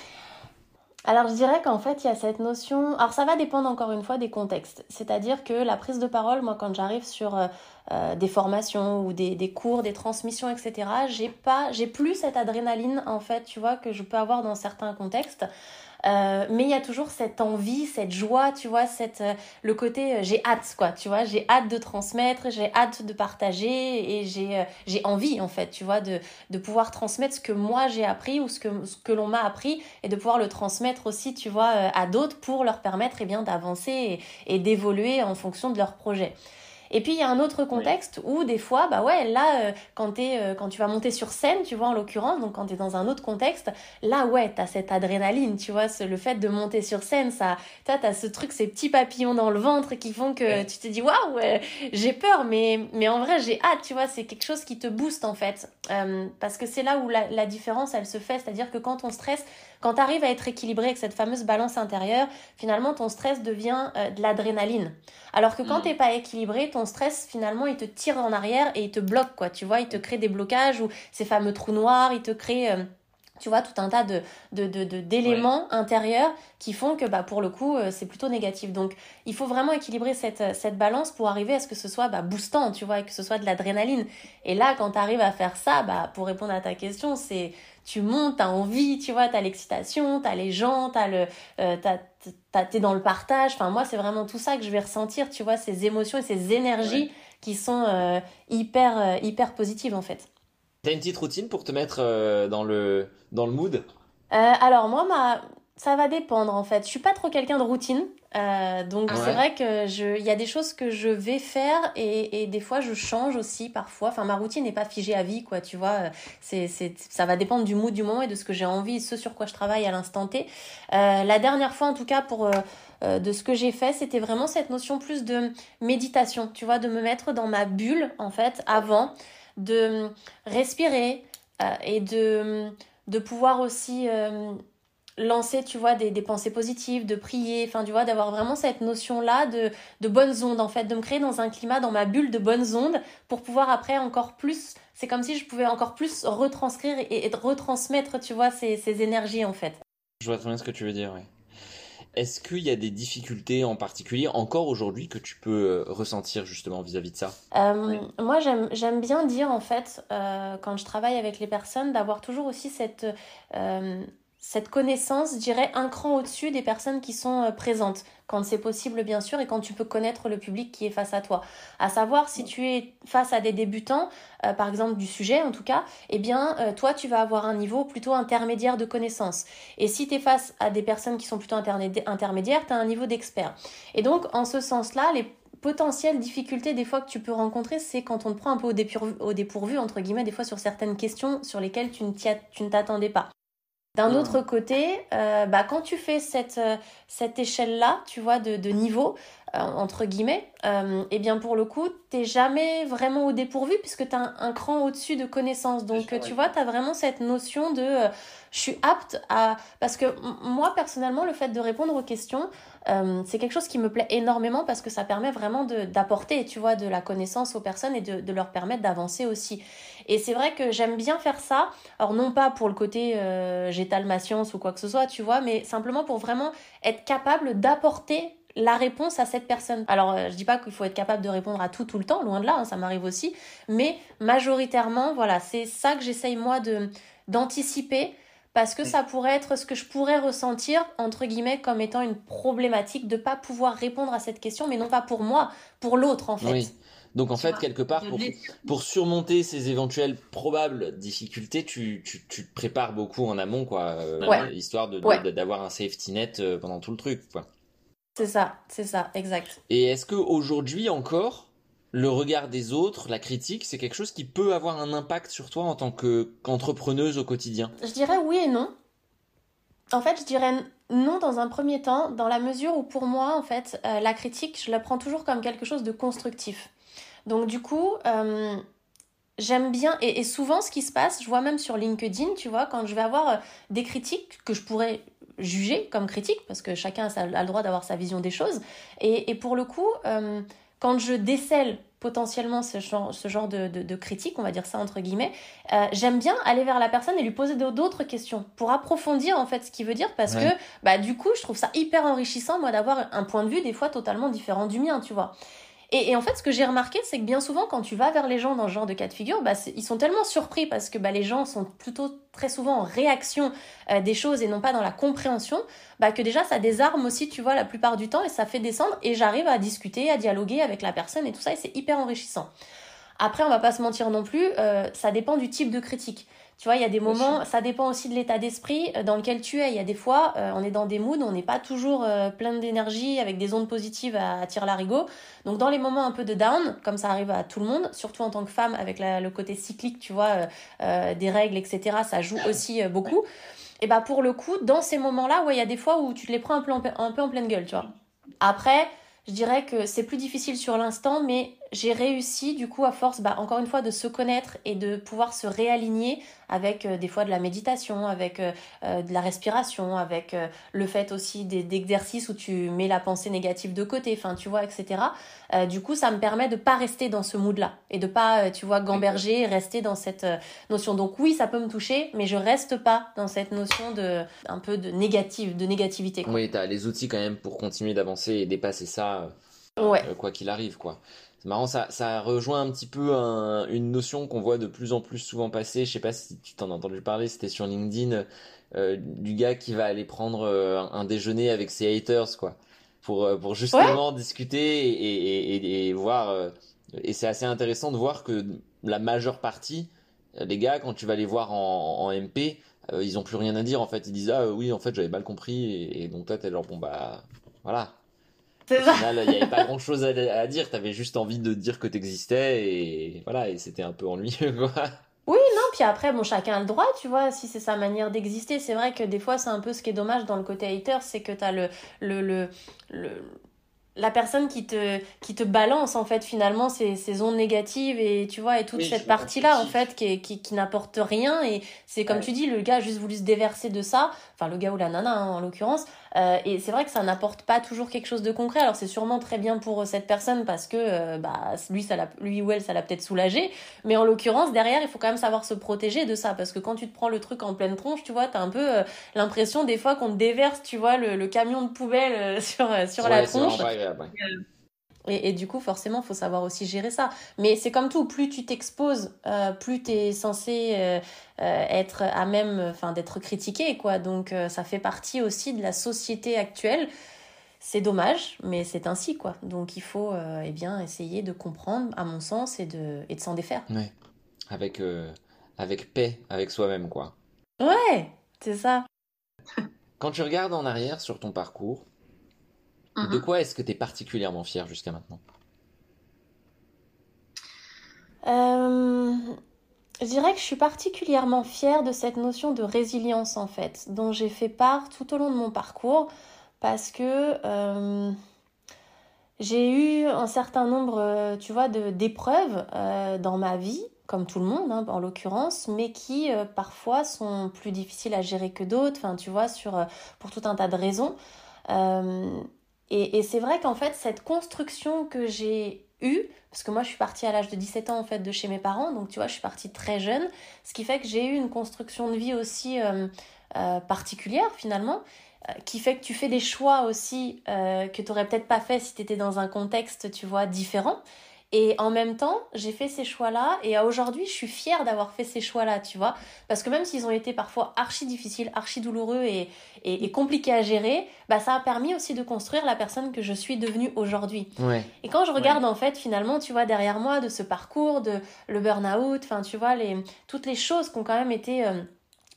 Speaker 5: Alors je dirais qu'en fait il y a cette notion, alors ça va dépendre encore une fois des contextes, c'est-à-dire que la prise de parole, moi quand j'arrive sur euh, euh, des formations ou des, des, cours, des transmissions, etc., j'ai pas, j'ai plus cette adrénaline en fait, tu vois, que je peux avoir dans certains contextes. Euh, mais il y a toujours cette envie, cette joie, tu vois, cette, euh, le côté euh, j'ai hâte, quoi, tu vois, j'ai hâte de transmettre, j'ai hâte de partager et j'ai j'ai envie, en fait, tu vois, de, de pouvoir transmettre ce que moi j'ai appris ou ce que, ce que l'on m'a appris et de pouvoir le transmettre aussi, tu vois, à d'autres pour leur permettre eh bien d'avancer et, et d'évoluer en fonction de leur projet. Et puis il y a un autre contexte oui. où des fois, bah ouais, là, euh, quand, es, euh, quand tu vas monter sur scène, tu vois, en l'occurrence, donc quand tu es dans un autre contexte, là, ouais, tu as cette adrénaline, tu vois, le fait de monter sur scène, ça, tu as ce truc, ces petits papillons dans le ventre qui font que ouais. tu te dis, waouh, ouais, j'ai peur, mais, mais en vrai, j'ai hâte, tu vois, c'est quelque chose qui te booste en fait. Euh, parce que c'est là où la, la différence, elle se fait, c'est-à-dire que quand on stresse, quand tu arrives à être équilibré avec cette fameuse balance intérieure, finalement, ton stress devient euh, de l'adrénaline. Alors que quand mmh. t'es pas équilibré, ton stress, finalement, il te tire en arrière et il te bloque, quoi. Tu vois, il te crée des blocages ou ces fameux trous noirs, il te crée... Euh, tu vois, tout un tas de, de, de, de d'éléments ouais. intérieurs qui font que, bah, pour le coup, euh, c'est plutôt négatif. Donc, il faut vraiment équilibrer cette, cette balance pour arriver à ce que ce soit bah, boostant, tu vois, et que ce soit de l'adrénaline. Et là, quand tu arrives à faire ça, bah, pour répondre à ta question, c'est tu montes, t'as envie, tu vois, t'as l'excitation, t'as les gens, t'as le, euh, t'es dans le partage. Enfin, moi, c'est vraiment tout ça que je vais ressentir, tu vois, ces émotions et ces énergies ouais. qui sont euh, hyper, euh, hyper positives, en fait.
Speaker 4: T'as une petite routine pour te mettre euh, dans le, dans le mood?
Speaker 5: Alors, moi, ma, ça va dépendre, en fait. Je suis pas trop quelqu'un de routine. Euh, donc ah ouais. c'est vrai que je, il y a des choses que je vais faire et, et des fois je change aussi parfois. Enfin ma routine n'est pas figée à vie quoi, tu vois. C'est, c'est, ça va dépendre du mood du moment et de ce que j'ai envie, ce sur quoi je travaille à l'instant T. Euh, la dernière fois en tout cas pour euh, de ce que j'ai fait, c'était vraiment cette notion plus de méditation, tu vois, de me mettre dans ma bulle en fait avant, de respirer euh, et de de pouvoir aussi euh, lancer, tu vois, des, des pensées positives, de prier, enfin, tu vois, d'avoir vraiment cette notion-là de, de bonnes ondes, en fait, de me créer dans un climat, dans ma bulle de bonnes ondes, pour pouvoir après encore plus, c'est comme si je pouvais encore plus retranscrire et, et retransmettre, tu vois, ces, ces énergies, en fait.
Speaker 4: Je vois très bien ce que tu veux dire, oui. Est-ce qu'il y a des difficultés en particulier encore aujourd'hui que tu peux ressentir justement vis-à-vis -vis de ça?
Speaker 5: Euh, oui. Moi, j'aime bien dire en fait, euh, quand je travaille avec les personnes, d'avoir toujours aussi cette euh, cette connaissance, je dirais, un cran au-dessus des personnes qui sont euh, présentes, quand c'est possible bien sûr, et quand tu peux connaître le public qui est face à toi. À savoir, si tu es face à des débutants, euh, par exemple du sujet en tout cas, eh bien, euh, toi, tu vas avoir un niveau plutôt intermédiaire de connaissance. Et si tu es face à des personnes qui sont plutôt intermédiaires, tu as un niveau d'expert. Et donc, en ce sens-là, les potentielle difficulté des fois que tu peux rencontrer, c'est quand on te prend un peu au dépourvu, au dépourvu, entre guillemets, des fois sur certaines questions sur lesquelles tu ne t'attendais pas. D'un hmm. autre côté, euh, bah, quand tu fais cette, euh, cette échelle-là, tu vois, de, de niveau, entre guillemets, euh, et bien pour le coup, t'es jamais vraiment au dépourvu puisque tu as un, cran au-dessus de connaissances. Donc tu vois, tu as vraiment cette notion de euh, je suis apte à... Parce que moi, personnellement, le fait de répondre aux questions, c'est quelque chose qui me plaît énormément parce que ça permet vraiment d'apporter, tu vois, de la connaissance aux personnes et de, de leur permettre d'avancer aussi. Et c'est vrai que j'aime bien faire ça. Alors non pas pour le côté j'étale ma science ou quoi que ce soit, tu vois, mais simplement pour vraiment être capable d'apporter la réponse à cette personne. Alors, euh, je dis pas qu'il faut être capable de répondre à tout tout le temps, loin de là, hein, ça m'arrive aussi, mais majoritairement, voilà, c'est ça que j'essaye moi de d'anticiper parce que ça pourrait être ce que je pourrais ressentir entre guillemets comme étant une problématique de pas pouvoir répondre à cette question, mais non pas pour moi, pour l'autre en fait.
Speaker 4: Oui. Donc en fait, quelque part, pour, pour surmonter ces éventuelles probables difficultés, tu, tu, tu te prépares beaucoup en amont, quoi, euh, histoire de, d'avoir un safety net euh, pendant tout le truc, quoi.
Speaker 5: C'est ça, c'est ça, exact.
Speaker 4: Et est-ce qu'aujourd'hui encore, le regard des autres, la critique, c'est quelque chose qui peut avoir un impact sur toi en tant qu'entrepreneuse au quotidien?
Speaker 5: Je dirais oui et non. En fait, je dirais non dans un premier temps, dans la mesure où pour moi, en fait, euh, la critique, je la prends toujours comme quelque chose de constructif. Donc du coup, euh, j'aime bien, et, souvent ce qui se passe, je vois même sur LinkedIn, tu vois, quand je vais avoir euh, des critiques que je pourrais juger comme critique, parce que chacun a, le droit d'avoir sa vision des choses. Et, pour le coup, euh, quand je décèle potentiellement ce genre, ce genre de, de, critique, on va dire ça entre guillemets, euh, j'aime bien aller vers la personne et lui poser d'autres questions pour approfondir en fait ce qu'il veut dire parce que bah du coup je trouve ça hyper enrichissant moi d'avoir un point de vue des fois totalement différent du mien, tu vois. Et, en fait, ce que j'ai remarqué, c'est que bien souvent, quand tu vas vers les gens dans ce genre de cas de figure, bah, ils sont tellement surpris parce que bah, les gens sont plutôt très souvent en réaction euh, des choses et non pas dans la compréhension, bah, que déjà ça désarme aussi, tu vois, la plupart du temps et ça fait descendre et j'arrive à discuter, à dialoguer avec la personne et tout ça et c'est hyper enrichissant. Après, on va pas se mentir non plus, euh, ça dépend du type de critique. Tu vois, il y a des moments, ça dépend aussi de l'état d'esprit euh, dans lequel tu es. Il y a des fois, euh, on est dans des moods, on n'est pas toujours euh, plein d'énergie avec des ondes positives à, à tirer l'arigot. Donc dans les moments un peu de down, comme ça arrive à tout le monde, surtout en tant que femme avec le côté cyclique, tu vois, des règles, etc., ça joue aussi beaucoup. Et bah pour le coup, dans ces moments-là, ouais, il y a des fois où tu te les prends un peu en, un peu en pleine gueule, tu vois. Après, je dirais que c'est plus difficile sur l'instant, mais j'ai réussi du coup à force, bah, encore une fois, de se connaître et de pouvoir se réaligner avec euh, des fois de la méditation, avec euh, euh, de la respiration, avec le fait aussi d'exercices où tu mets la pensée négative de côté, enfin tu vois, etc. du coup, ça me permet de pas rester dans ce mood-là et de pas, tu vois, gamberger rester dans cette notion. Donc oui, ça peut me toucher, mais je reste pas dans cette notion de un peu de négative, de négativité.
Speaker 4: Oui, tu as les outils quand même pour continuer d'avancer et dépasser ça.
Speaker 5: Ouais.
Speaker 4: quoi qu'il arrive, quoi. C'est marrant, ça, ça rejoint un petit peu une notion qu'on voit de plus en plus souvent passer. Je sais pas si tu t'en as entendu parler, c'était sur LinkedIn, euh, du gars qui va aller prendre euh, un, déjeuner avec ses haters, quoi, pour euh, pour justement discuter et, et, et, voir. et c'est assez intéressant de voir que la majeure partie, les gars, quand tu vas les voir en, en MP, ils ont plus rien à dire. En fait, ils disent ah oui, en fait, j'avais mal compris. Et, donc toi, t'es genre bon bah voilà final, il n'y avait pas grand chose à, dire. Tu avais juste envie de dire que tu existais et voilà, et c'était un peu ennuyeux, quoi.
Speaker 5: Oui, non, puis après, bon, chacun a le droit, tu vois, si c'est sa manière d'exister. C'est vrai que des fois, c'est un peu ce qui est dommage dans le côté hater, c'est que tu as le, le, le, le la personne qui te qui te balance en fait finalement ces, ces ondes négatives et tu vois et toute cette partie là en fait qui, qui, qui n'apporte rien et c'est comme tu dis le gars a juste voulu se déverser de ça enfin le gars ou la nana hein, en l'occurrence euh, et c'est vrai que ça n'apporte pas toujours quelque chose de concret. Alors c'est sûrement très bien pour cette personne parce que euh, bah, lui, ça lui ou elle, ça l'a peut-être soulagé. Mais en l'occurrence, derrière, il faut quand même savoir se protéger de ça parce que quand tu te prends le truc en pleine tronche, tu vois, t'as un peu euh, l'impression des fois qu'on te déverse, tu vois, le, camion de poubelle sur, sur la tronche. Et, et, du coup, forcément, il faut savoir aussi gérer ça. Mais c'est comme tout, plus tu t'exposes, euh, plus tu es censé euh, euh, être à même enfin, d'être critiqué. Quoi. Donc ça fait partie aussi de la société actuelle. C'est dommage, mais c'est ainsi. quoi. Donc il faut eh bien, essayer de comprendre, à mon sens, et de, et de s'en défaire.
Speaker 4: Ouais. Avec, avec paix, avec soi-même. quoi.
Speaker 5: Ouais, c'est ça.
Speaker 4: Quand tu regardes en arrière sur ton parcours, de mhm. quoi est-ce que tu es particulièrement fier jusqu'à maintenant?
Speaker 5: Euh, Je dirais que je suis particulièrement fière de cette notion de résilience en fait, dont j'ai fait part tout au long de mon parcours, parce que euh, j'ai eu un certain nombre, euh, tu vois, d'épreuves dans ma vie, comme tout le monde hein, en l'occurrence, mais qui parfois sont plus difficiles à gérer que d'autres, enfin tu vois, sur, pour tout un tas de raisons. Et, c'est vrai qu'en fait, cette construction que j'ai eue, parce que moi je suis partie à l'âge de 17 ans en fait de chez mes parents, donc tu vois je suis partie très jeune, ce qui fait que j'ai eu une construction de vie aussi euh, euh, particulière finalement, euh, qui fait que tu fais des choix aussi que tu n'aurais peut-être pas fait si tu étais dans un contexte tu vois différent. Et en même temps, j'ai fait ces choix-là et aujourd'hui, je suis fière d'avoir fait ces choix-là, tu vois. Parce que même s'ils ont été parfois archi difficiles, archi douloureux et, et, compliqués à gérer, bah, ça a permis aussi de construire la personne que je suis devenue aujourd'hui. Et quand je regarde, en fait, finalement, tu vois, derrière moi, de ce parcours, de le burn-out, enfin, tu vois, les, toutes les choses qui ont quand même été euh,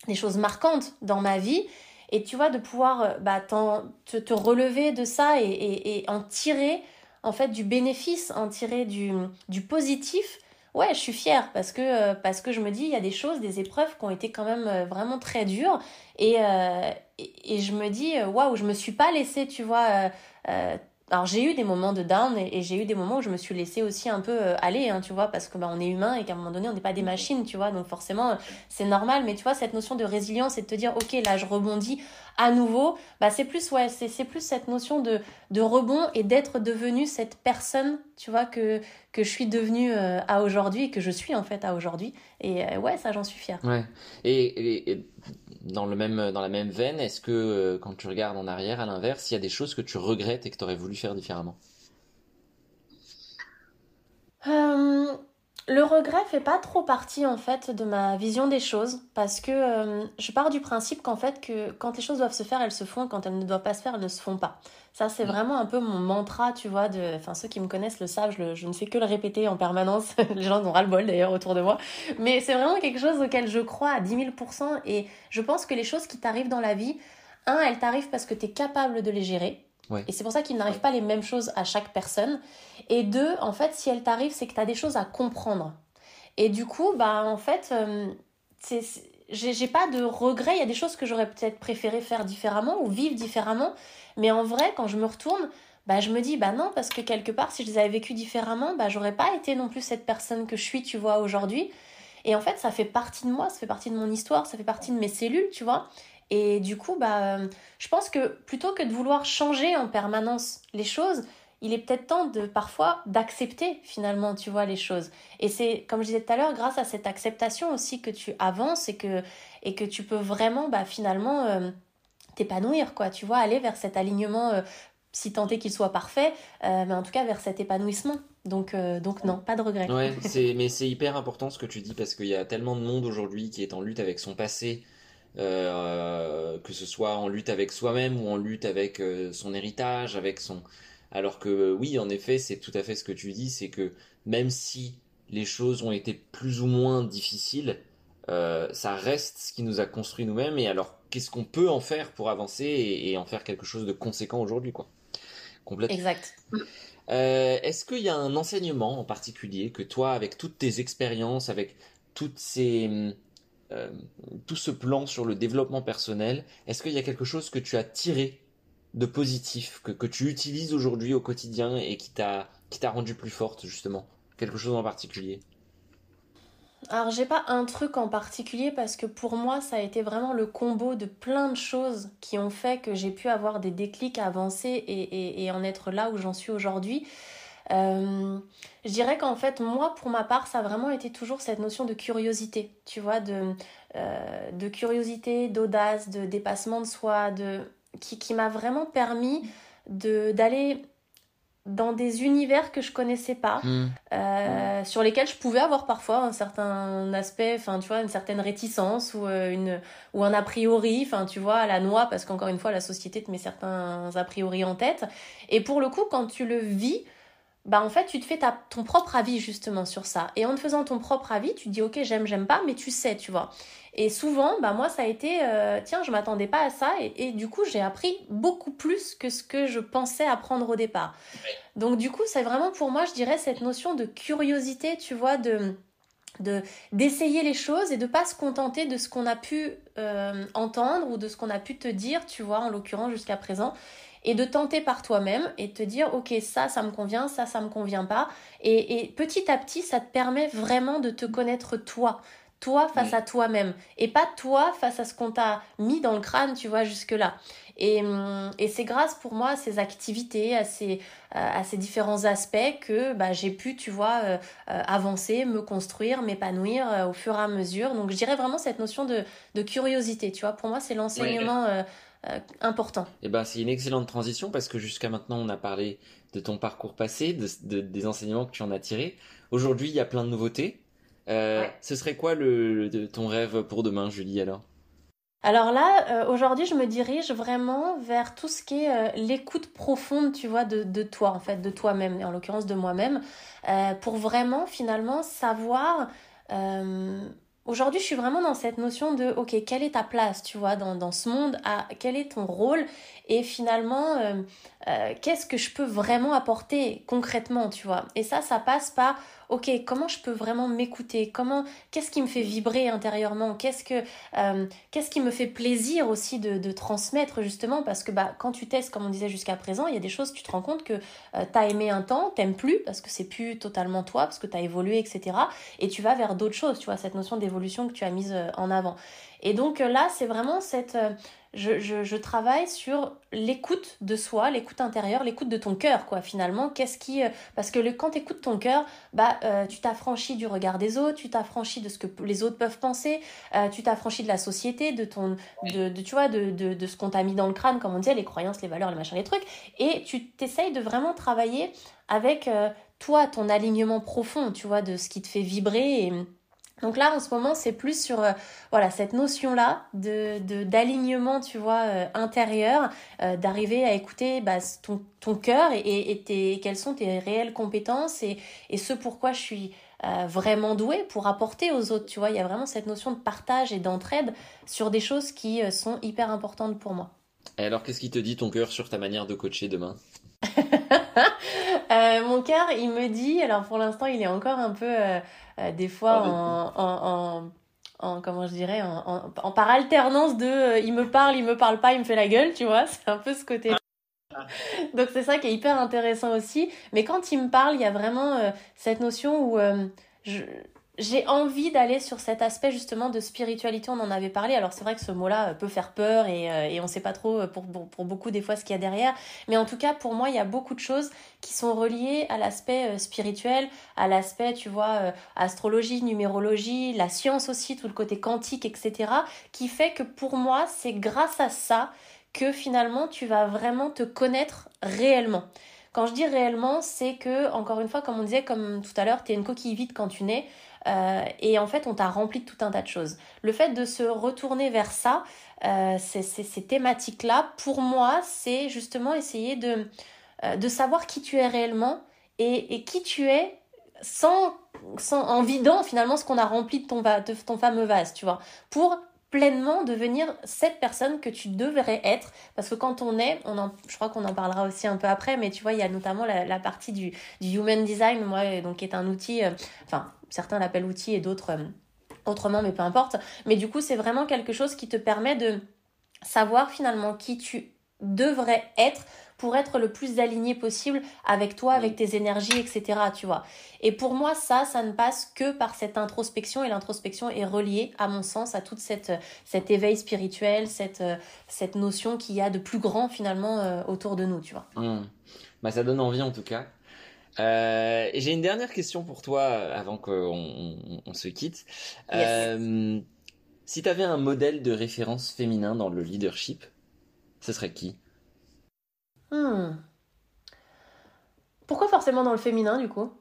Speaker 5: des choses marquantes dans ma vie, et tu vois, de pouvoir euh, bah, te, te, relever de ça et, et, et en tirer en fait du bénéfice, en tirer du, du positif, ouais, je suis fière parce que, euh, parce que je me dis, il y a des choses, des épreuves qui ont été quand même euh, vraiment très dures. Et, euh, et, je me dis, waouh, je me suis pas laissée, tu vois. Alors j'ai eu des moments de down et, j'ai eu des moments où je me suis laissée aussi un peu aller, hein, tu vois, parce que bah, on est humain et qu'à un moment donné, on n'est pas des machines, tu vois. Donc forcément, c'est normal. Mais tu vois, cette notion de résilience et de te dire, ok, là, je rebondis à nouveau, bah c'est plus ouais, c'est plus cette notion de, de rebond et d'être devenu cette personne, tu vois, que, que je suis devenue euh, à aujourd'hui et que je suis en fait à aujourd'hui. Et euh, ouais, ça j'en suis fière.
Speaker 4: Ouais. Et, et, dans, le même, dans la même veine, est-ce que euh, quand tu regardes en arrière, à l'inverse, il y a des choses que tu regrettes et que tu aurais voulu faire différemment?
Speaker 5: Le regret fait pas trop partie en fait de ma vision des choses parce que euh, je pars du principe qu'en fait que quand les choses doivent se faire elles se font quand elles ne doivent pas se faire elles ne se font pas. Ça c'est mm. vraiment un peu mon mantra tu vois de enfin ceux qui me connaissent le savent je, je ne fais que le répéter en permanence les gens ont ras le bol d'ailleurs autour de moi mais c'est vraiment quelque chose auquel je crois à 10 000% et je pense que les choses qui t'arrivent dans la vie un elles t'arrivent parce que tu es capable de les gérer et c'est pour ça qu'il n'arrive pas les mêmes choses à chaque personne. Et deux, en fait, si elle t'arrive, c'est que tu as des choses à comprendre. Et du coup, bah, en fait, euh, j'ai pas de regrets. Il y a des choses que j'aurais peut-être préféré faire différemment ou vivre différemment. Mais en vrai, quand je me retourne, bah, je me dis, bah non, parce que quelque part, si je les avais vécues différemment, bah, j'aurais pas été non plus cette personne que je suis, tu vois, aujourd'hui. Et en fait, ça fait partie de moi, ça fait partie de mon histoire, ça fait partie de mes cellules, tu vois. Et du coup, bah, je pense que plutôt que de vouloir changer en permanence les choses, il est peut-être temps de parfois d'accepter finalement, tu vois, les choses. Et c'est, comme je disais tout à l'heure, grâce à cette acceptation aussi que tu avances et que, et que tu peux vraiment, bah, finalement, euh, t'épanouir, quoi, tu vois, aller vers cet alignement, euh, si tant est qu'il soit parfait, euh, mais en tout cas vers cet épanouissement. Donc, donc non, pas de regret.
Speaker 4: Ouais, mais c'est hyper important ce que tu dis parce qu'il y a tellement de monde aujourd'hui qui est en lutte avec son passé, euh, que ce soit en lutte avec soi-même ou en lutte avec euh, son héritage, avec son... Alors que oui, en effet, c'est tout à fait ce que tu dis, c'est que même si les choses ont été plus ou moins difficiles, euh, ça reste ce qui nous a construit nous-mêmes. Et alors, qu'est-ce qu'on peut en faire pour avancer et, en faire quelque chose de conséquent aujourd'hui, quoi?
Speaker 5: Complètement. Exact.
Speaker 4: Est-ce qu'il y a un enseignement en particulier que toi, avec toutes tes expériences, avec toutes ces euh, tout ce plan sur le développement personnel, est-ce qu'il y a quelque chose que tu as tiré de positif, que, que tu utilises aujourd'hui au quotidien et qui t'a rendu plus forte justement Quelque chose en particulier?
Speaker 5: Alors j'ai pas un truc en particulier parce que pour moi ça a été vraiment le combo de plein de choses qui ont fait que j'ai pu avoir des déclics, avancer et, et, et en être là où j'en suis aujourd'hui. Euh, je dirais qu'en fait, moi, pour ma part, ça a vraiment été toujours cette notion de curiosité, tu vois, de, euh, de curiosité, d'audace, de dépassement de soi, de, qui, qui m'a vraiment permis d'aller dans des univers que je connaissais pas, mmh. euh, sur lesquels je pouvais avoir parfois un certain aspect, enfin tu vois, une certaine réticence ou une ou un a priori, enfin tu vois, à la noix parce qu'encore une fois la société te met certains a priori en tête. Et pour le coup, quand tu le vis, bah en fait tu te fais ta, ton propre avis justement sur ça. Et en te faisant ton propre avis, tu te dis ok j'aime, j'aime pas, mais tu sais, tu vois. Et souvent, bah moi ça a été, euh, tiens je m'attendais pas à ça et, du coup j'ai appris beaucoup plus que ce que je pensais apprendre au départ. Donc du coup c'est vraiment pour moi je dirais cette notion de curiosité, tu vois, de de d'essayer les choses et de pas se contenter de ce qu'on a pu euh, entendre ou de ce qu'on a pu te dire, tu vois, en l'occurrence jusqu'à présent, et de tenter par toi-même et de te dire, ok, ça, ça me convient, ça, ça me convient pas. Et, petit à petit, ça te permet vraiment de te connaître toi, toi face à toi-même, et pas toi face à ce qu'on t'a mis dans le crâne, tu vois, jusque-là. Et, hum, et c'est grâce pour moi à ces activités, à ces, à ces différents aspects que bah, j'ai pu, tu vois, euh, euh, avancer, me construire, m'épanouir euh, au fur et à mesure. Donc je dirais vraiment cette notion de, de curiosité, tu vois. Pour moi, c'est l'enseignement euh, important.
Speaker 4: Et eh ben, c'est une excellente transition parce que jusqu'à maintenant, on a parlé de ton parcours passé, de, des enseignements que tu en as tirés. Aujourd'hui, il y a plein de nouveautés. Euh, ce serait quoi le, ton rêve pour demain, Julie, alors?
Speaker 5: Alors là, euh, aujourd'hui, je me dirige vraiment vers tout ce qui est l'écoute profonde, tu vois, de, de, toi, en fait, de toi-même, en l'occurrence de moi-même, pour vraiment, finalement, savoir Aujourd'hui, je suis vraiment dans cette notion de, ok, quelle est ta place, tu vois, dans, dans ce monde, à, quel est ton rôle? Et finalement, euh, euh, qu'est-ce que je peux vraiment apporter concrètement, tu vois? Et ça, ça passe par, ok, comment je peux vraiment m'écouter, comment, qu'est-ce qui me fait vibrer intérieurement, qu'est-ce que, euh, qu'est-ce qui me fait plaisir aussi de, de, transmettre justement, parce que bah, quand tu testes, comme on disait jusqu'à présent, il y a des choses, tu te rends compte que euh, tu as aimé un temps, t'aimes plus, parce que c'est plus totalement toi, parce que tu as évolué, etc. Et tu vas vers d'autres choses, tu vois, cette notion d'évolution que tu as mise en avant. Et donc là, c'est vraiment cette je, travaille sur l'écoute de soi, l'écoute intérieure, l'écoute de ton cœur, quoi, finalement. Qu'est-ce qui. Euh, parce que le, quand tu écoutes ton cœur, bah, euh, tu t'affranchis du regard des autres, tu t'affranchis de ce que les autres peuvent penser, euh, tu t'affranchis de la société, de ton. De, tu vois, de, de, ce qu'on t'a mis dans le crâne, comme on disait, les croyances, les valeurs, les machins, les trucs. Et tu t'essayes de vraiment travailler avec toi, ton alignement profond, tu vois, de ce qui te fait vibrer et donc là, en ce moment, c'est plus sur euh, voilà cette notion-là de d'alignement, tu vois, euh, intérieur, euh, d'arriver à écouter bah, ton, ton cœur et, et, tes, quelles sont tes réelles compétences et, et ce pourquoi je suis vraiment douée pour apporter aux autres. Tu vois, il y a vraiment cette notion de partage et d'entraide sur des choses qui sont hyper importantes pour moi.
Speaker 4: Et alors, qu'est-ce qui te dit ton cœur sur ta manière de coacher demain?
Speaker 5: Mon cœur, il me dit, alors pour l'instant, il est encore un peu euh, des fois en, en, en, comment je dirais, en, en, par alternance de euh, il me parle, il me parle pas, il me fait la gueule, tu vois, c'est un peu ce côté. Donc c'est ça qui est hyper intéressant aussi. Mais quand il me parle, il y a vraiment euh, cette notion où je, j'ai envie d'aller sur cet aspect justement de spiritualité, on en avait parlé. Alors c'est vrai que ce mot-là euh, peut faire peur et, euh, on ne sait pas trop euh, pour, pour, beaucoup des fois ce qu'il y a derrière. Mais en tout cas, pour moi, il y a beaucoup de choses qui sont reliées à l'aspect spirituel, à l'aspect, tu vois, astrologie, numérologie, la science aussi, tout le côté quantique, etc. qui fait que pour moi, c'est grâce à ça que finalement tu vas vraiment te connaître réellement. Quand je dis réellement, c'est que, encore une fois, comme on disait, comme tout à l'heure, tu es une coquille vide quand tu nais. Euh, et en fait, on t'a rempli de tout un tas de choses. Le fait de se retourner vers ça, euh, ces thématiques-là, pour moi, c'est justement essayer de, euh, de savoir qui tu es réellement et, et qui tu es sans, sans, en vidant finalement ce qu'on a rempli de ton, de ton fameux vase, tu vois, pour pleinement devenir cette personne que tu devrais être parce que quand on est on je crois qu'on en parlera aussi un peu après mais tu vois il y a notamment la, partie du, human design moi donc qui est un outil enfin certains l'appellent outil et d'autres euh, autrement, mais peu importe. Mais du coup, c'est vraiment quelque chose qui te permet de savoir finalement qui tu devrais être pour être le plus aligné possible avec toi, avec tes énergies, etc. Tu vois. Et pour moi, ça, ça ne passe que par cette introspection et l'introspection est reliée, à mon sens, à toute cette cet éveil spirituel, cette cette notion qu'il y a de plus grand finalement euh, autour de nous, tu vois.
Speaker 4: Mmh. Bah, ça donne envie en tout cas. Euh, J'ai une dernière question pour toi avant qu'on on, se quitte. Euh, si tu avais un modèle de référence féminin dans le leadership, ce serait qui?
Speaker 5: Hmm. Pourquoi forcément dans le féminin du coup?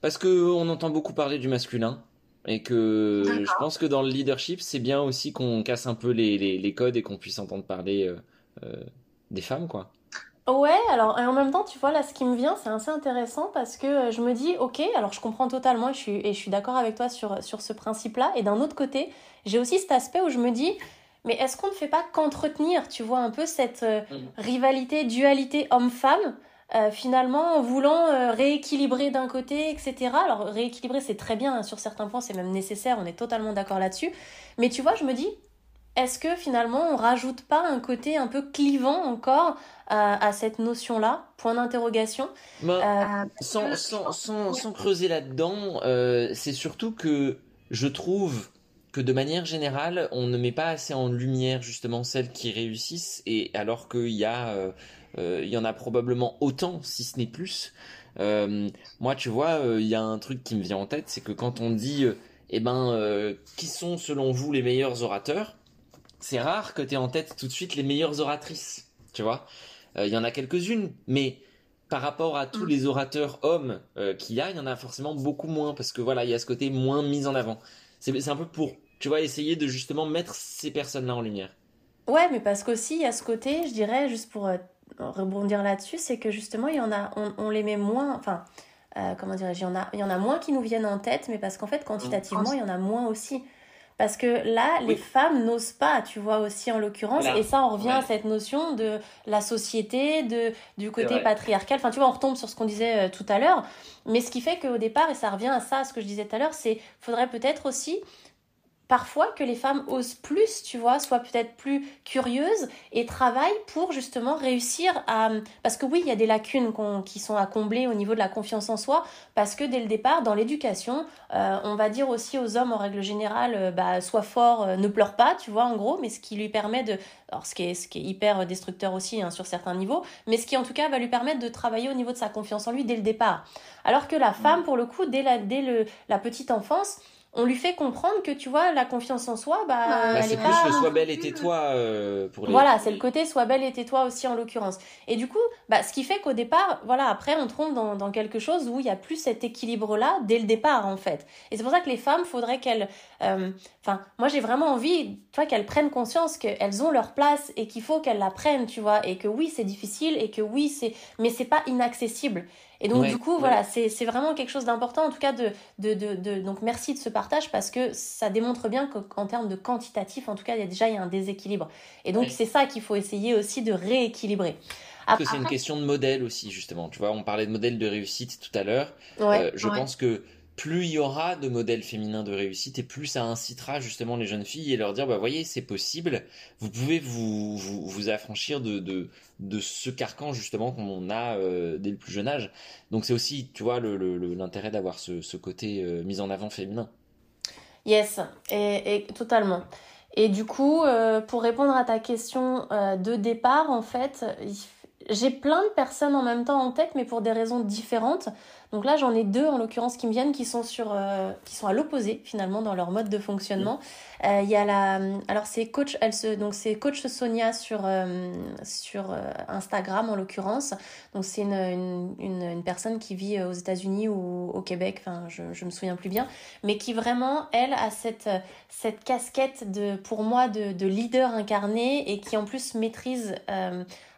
Speaker 4: Parce qu'on entend beaucoup parler du masculin et que je pense que dans le leadership, c'est bien aussi qu'on casse un peu les, les, les codes et qu'on puisse entendre parler euh, euh des femmes, quoi.
Speaker 5: Ouais, alors en même temps, tu vois, là, ce qui me vient, c'est assez intéressant parce que euh, je me dis, ok, alors je comprends totalement et je suis, et je suis d'accord avec toi sur, sur ce principe-là. Et d'un autre côté, j'ai aussi cet aspect où je me dis, mais est-ce qu'on ne fait pas qu'entretenir, tu vois, un peu cette euh, mm. rivalité, dualité homme-femme euh, finalement, en voulant rééquilibrer d'un côté, etc. Alors, rééquilibrer, c'est très bien, hein, sur certains points, c'est même nécessaire, on est totalement d'accord là-dessus. Mais tu vois, je me dis, est-ce que finalement on rajoute pas un côté un peu clivant encore à, cette notion-là? Point d'interrogation.
Speaker 4: Bah, euh, sans, sans, creuser là-dedans, euh, c'est surtout que je trouve que de manière générale, on ne met pas assez en lumière justement celles qui réussissent, et alors qu'il y a, euh, il y en a probablement autant, si ce n'est plus. moi, tu vois, il y a un truc qui me vient en tête, c'est que quand on dit, eh ben, qui sont selon vous les meilleurs orateurs c'est rare que tu aies en tête tout de suite les meilleures oratrices, tu vois. Il euh, y en a quelques-unes, mais par rapport à tous mm. les orateurs hommes euh, qu'il y a, il y en a forcément beaucoup moins, parce que voilà, il y a ce côté moins mis en avant. C'est un peu pour, tu vois, essayer de justement mettre ces personnes-là en lumière.
Speaker 5: Ouais, mais parce qu'aussi, il y a ce côté, je dirais, juste pour euh, rebondir là-dessus, c'est que justement, il y en a, on, les met moins, enfin, comment dirais-je, il, y en a, il y en a moins qui nous viennent en tête, mais parce qu'en fait, quantitativement, il y en a moins aussi. Parce que là, les femmes n'osent pas, tu vois, aussi en l'occurrence. Et ça, on revient à cette notion de la société, de, du côté patriarcal. Enfin, tu vois, on retombe sur ce qu'on disait euh, tout à l'heure. Mais ce qui fait qu'au départ, et ça revient à ça, à ce que je disais tout à l'heure, c'est faudrait peut-être aussi parfois que les femmes osent plus, tu vois, soient peut-être plus curieuses et travaillent pour justement réussir à... Parce que oui, il y a des lacunes qui sont à combler au niveau de la confiance en soi, parce que dès le départ, dans l'éducation, euh, on va dire aussi aux hommes en règle générale, euh, bah, sois fort, euh, ne pleure pas, tu vois, en gros, mais ce qui lui permet de... Alors ce qui est, ce qui est hyper destructeur aussi hein, sur certains niveaux, mais ce qui en tout cas va lui permettre de travailler au niveau de sa confiance en lui dès le départ. Alors que la femme, pour le coup, dès la, dès le, la petite enfance, on lui fait comprendre que tu vois la confiance en soi bah,
Speaker 4: bah c'est plus le sois belle et tais-toi euh, pour les...
Speaker 5: voilà c'est le côté sois belle et tais-toi aussi en l'occurrence. Et du coup bah ce qui fait qu'au départ voilà après on tombe dans, quelque chose où il y a plus cet équilibre là dès le départ en fait. Et c'est pour ça que les femmes faudrait qu'elles euh, enfin moi j'ai vraiment envie tu qu'elles prennent conscience qu'elles ont leur place et qu'il faut qu'elles la prennent tu vois et que oui c'est difficile et que oui c'est mais c'est pas inaccessible et donc, du coup, voilà, c'est vraiment quelque chose d'important, en tout cas, de, de, de, Donc, merci de ce partage parce que ça démontre bien qu'en termes de quantitatif, en tout cas, il y a déjà il y a un déséquilibre. Et donc, c'est ça qu'il faut essayer aussi de rééquilibrer.
Speaker 4: Parce que c'est une question de modèle aussi, justement. Tu vois, on parlait de modèle de réussite tout à l'heure. Euh, je pense que plus il y aura de modèles féminins de réussite et plus ça incitera justement les jeunes filles et leur dire bah voyez c'est possible. Vous pouvez vous vous, vous affranchir de, de, de ce carcan justement qu'on a euh, dès le plus jeune âge. Donc c'est aussi tu vois l'intérêt d'avoir ce, ce, côté euh, mis en avant féminin.
Speaker 5: Yes et, et totalement. Et du coup euh, pour répondre à ta question de départ en fait j'ai plein de personnes en même temps en tête mais pour des raisons différentes donc là, j'en ai deux en l'occurrence qui me viennent, qui sont sur, euh, qui sont à l'opposé finalement dans leur mode de fonctionnement. Euh, il y a la, alors c'est coach, elle se, donc c'est coach Sonia sur euh, sur Instagram en l'occurrence. Donc c'est une, une, une, personne qui vit aux États-Unis ou au Québec, enfin je je me souviens plus bien, mais qui vraiment elle a cette cette casquette de pour moi de, de leader incarné et qui en plus maîtrise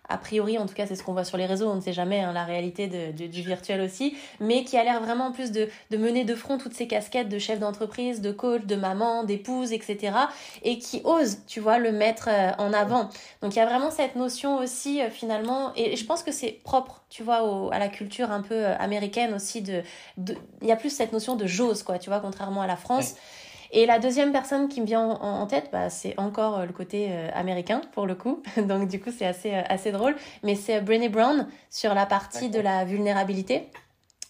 Speaker 5: a priori, en tout cas, c'est ce qu'on voit sur les réseaux, on ne sait jamais hein, la réalité du virtuel aussi, mais qui a l'air vraiment plus de, de, mener de front toutes ces casquettes de chef d'entreprise, de coach, de maman, d'épouse, etc. et qui ose, tu vois, le mettre euh, en avant. Donc il y a vraiment cette notion aussi, euh, finalement, et je pense que c'est propre, tu vois, à la culture un peu euh, américaine aussi, de, il y a plus cette notion de j'ose, quoi, tu vois, contrairement à la France. Et la deuxième personne qui me vient en, tête, bah, c'est encore euh, le côté euh, américain pour le coup. Donc du coup, c'est assez, euh, assez drôle. Mais c'est Brené Brown sur la partie de la vulnérabilité.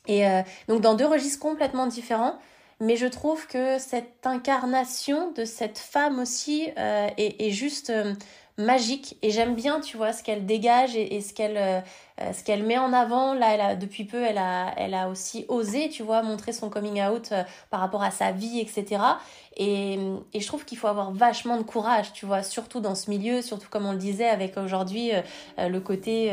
Speaker 5: Et donc dans deux registres complètement différents. Mais je trouve que cette incarnation de cette femme aussi est, est, juste magique. Et j'aime bien tu vois ce qu'elle dégage et, ce qu'elle euh, ce qu'elle met en avant. Là elle a, depuis peu elle a elle a aussi osé tu vois montrer son coming out euh, par rapport à sa vie etc et, et je trouve qu'il faut avoir vachement de courage tu vois surtout dans ce milieu surtout comme on le disait avec aujourd'hui euh, le côté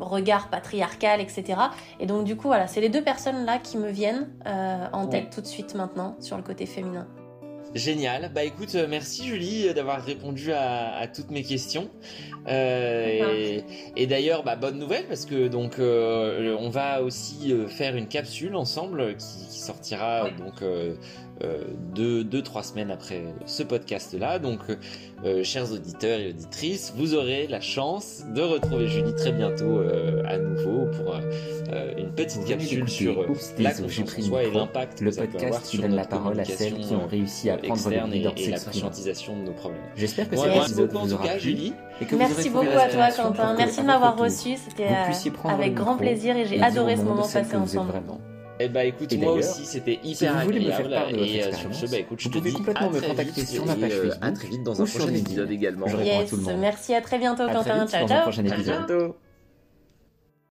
Speaker 5: regard patriarcal etc et donc du coup voilà c'est les deux personnes là qui me viennent en tête tout de suite maintenant sur le côté féminin
Speaker 4: Génial. Bah écoute, euh, merci Julie d'avoir répondu à, à, toutes mes questions. Euh, et, et d'ailleurs, bah, bonne nouvelle parce que donc euh, on va aussi euh, faire une capsule ensemble qui, qui sortira donc euh, euh, deux, deux, trois semaines après ce podcast-là. Donc, euh, chers auditeurs et auditrices, vous aurez la chance de retrouver Julie très bientôt euh, à nouveau pour une petite vous capsule sur
Speaker 3: Oups,
Speaker 4: la confiance en soi et l'impact
Speaker 3: le podcast qui donne la parole à celles qui ont réussi à prendre le lead
Speaker 4: et, et la conscientisation de nos problèmes.
Speaker 3: J'espère que
Speaker 4: ouais,
Speaker 3: cet épisode vous
Speaker 4: tout
Speaker 3: aura
Speaker 4: cas,
Speaker 3: plu.
Speaker 4: Julie.
Speaker 3: Et que
Speaker 5: Merci
Speaker 3: vous
Speaker 5: beaucoup à toi, Quentin.
Speaker 3: que,
Speaker 5: Merci de m'avoir reçu. C'était euh, avec grand plaisir et j'ai adoré ce moment passé
Speaker 3: que
Speaker 5: ensemble.
Speaker 3: vraiment.
Speaker 4: Eh bah écoute,
Speaker 3: Et
Speaker 4: moi
Speaker 3: d'ailleurs,
Speaker 4: aussi c'était
Speaker 3: Si
Speaker 4: hyper
Speaker 3: vous voulez me faire part de votre
Speaker 4: et euh, sur
Speaker 3: expérience,
Speaker 4: ce bah écoute, je
Speaker 3: vous
Speaker 4: te
Speaker 3: pouvez
Speaker 4: dis
Speaker 3: complètement
Speaker 4: à
Speaker 3: me
Speaker 4: très
Speaker 3: contacter
Speaker 4: vite
Speaker 3: sur ma page
Speaker 4: et, euh,
Speaker 3: Facebook
Speaker 4: à très vite dans
Speaker 3: ou
Speaker 4: un
Speaker 3: sur
Speaker 4: prochain épisode également.
Speaker 3: Je réponds à
Speaker 5: Yes,
Speaker 3: tout le monde.
Speaker 5: merci, à très bientôt,
Speaker 3: À très
Speaker 5: Quentin.
Speaker 3: vite
Speaker 5: Ciao,
Speaker 3: dans un
Speaker 5: ciao.
Speaker 3: prochain
Speaker 4: À
Speaker 3: épisode.
Speaker 4: bientôt.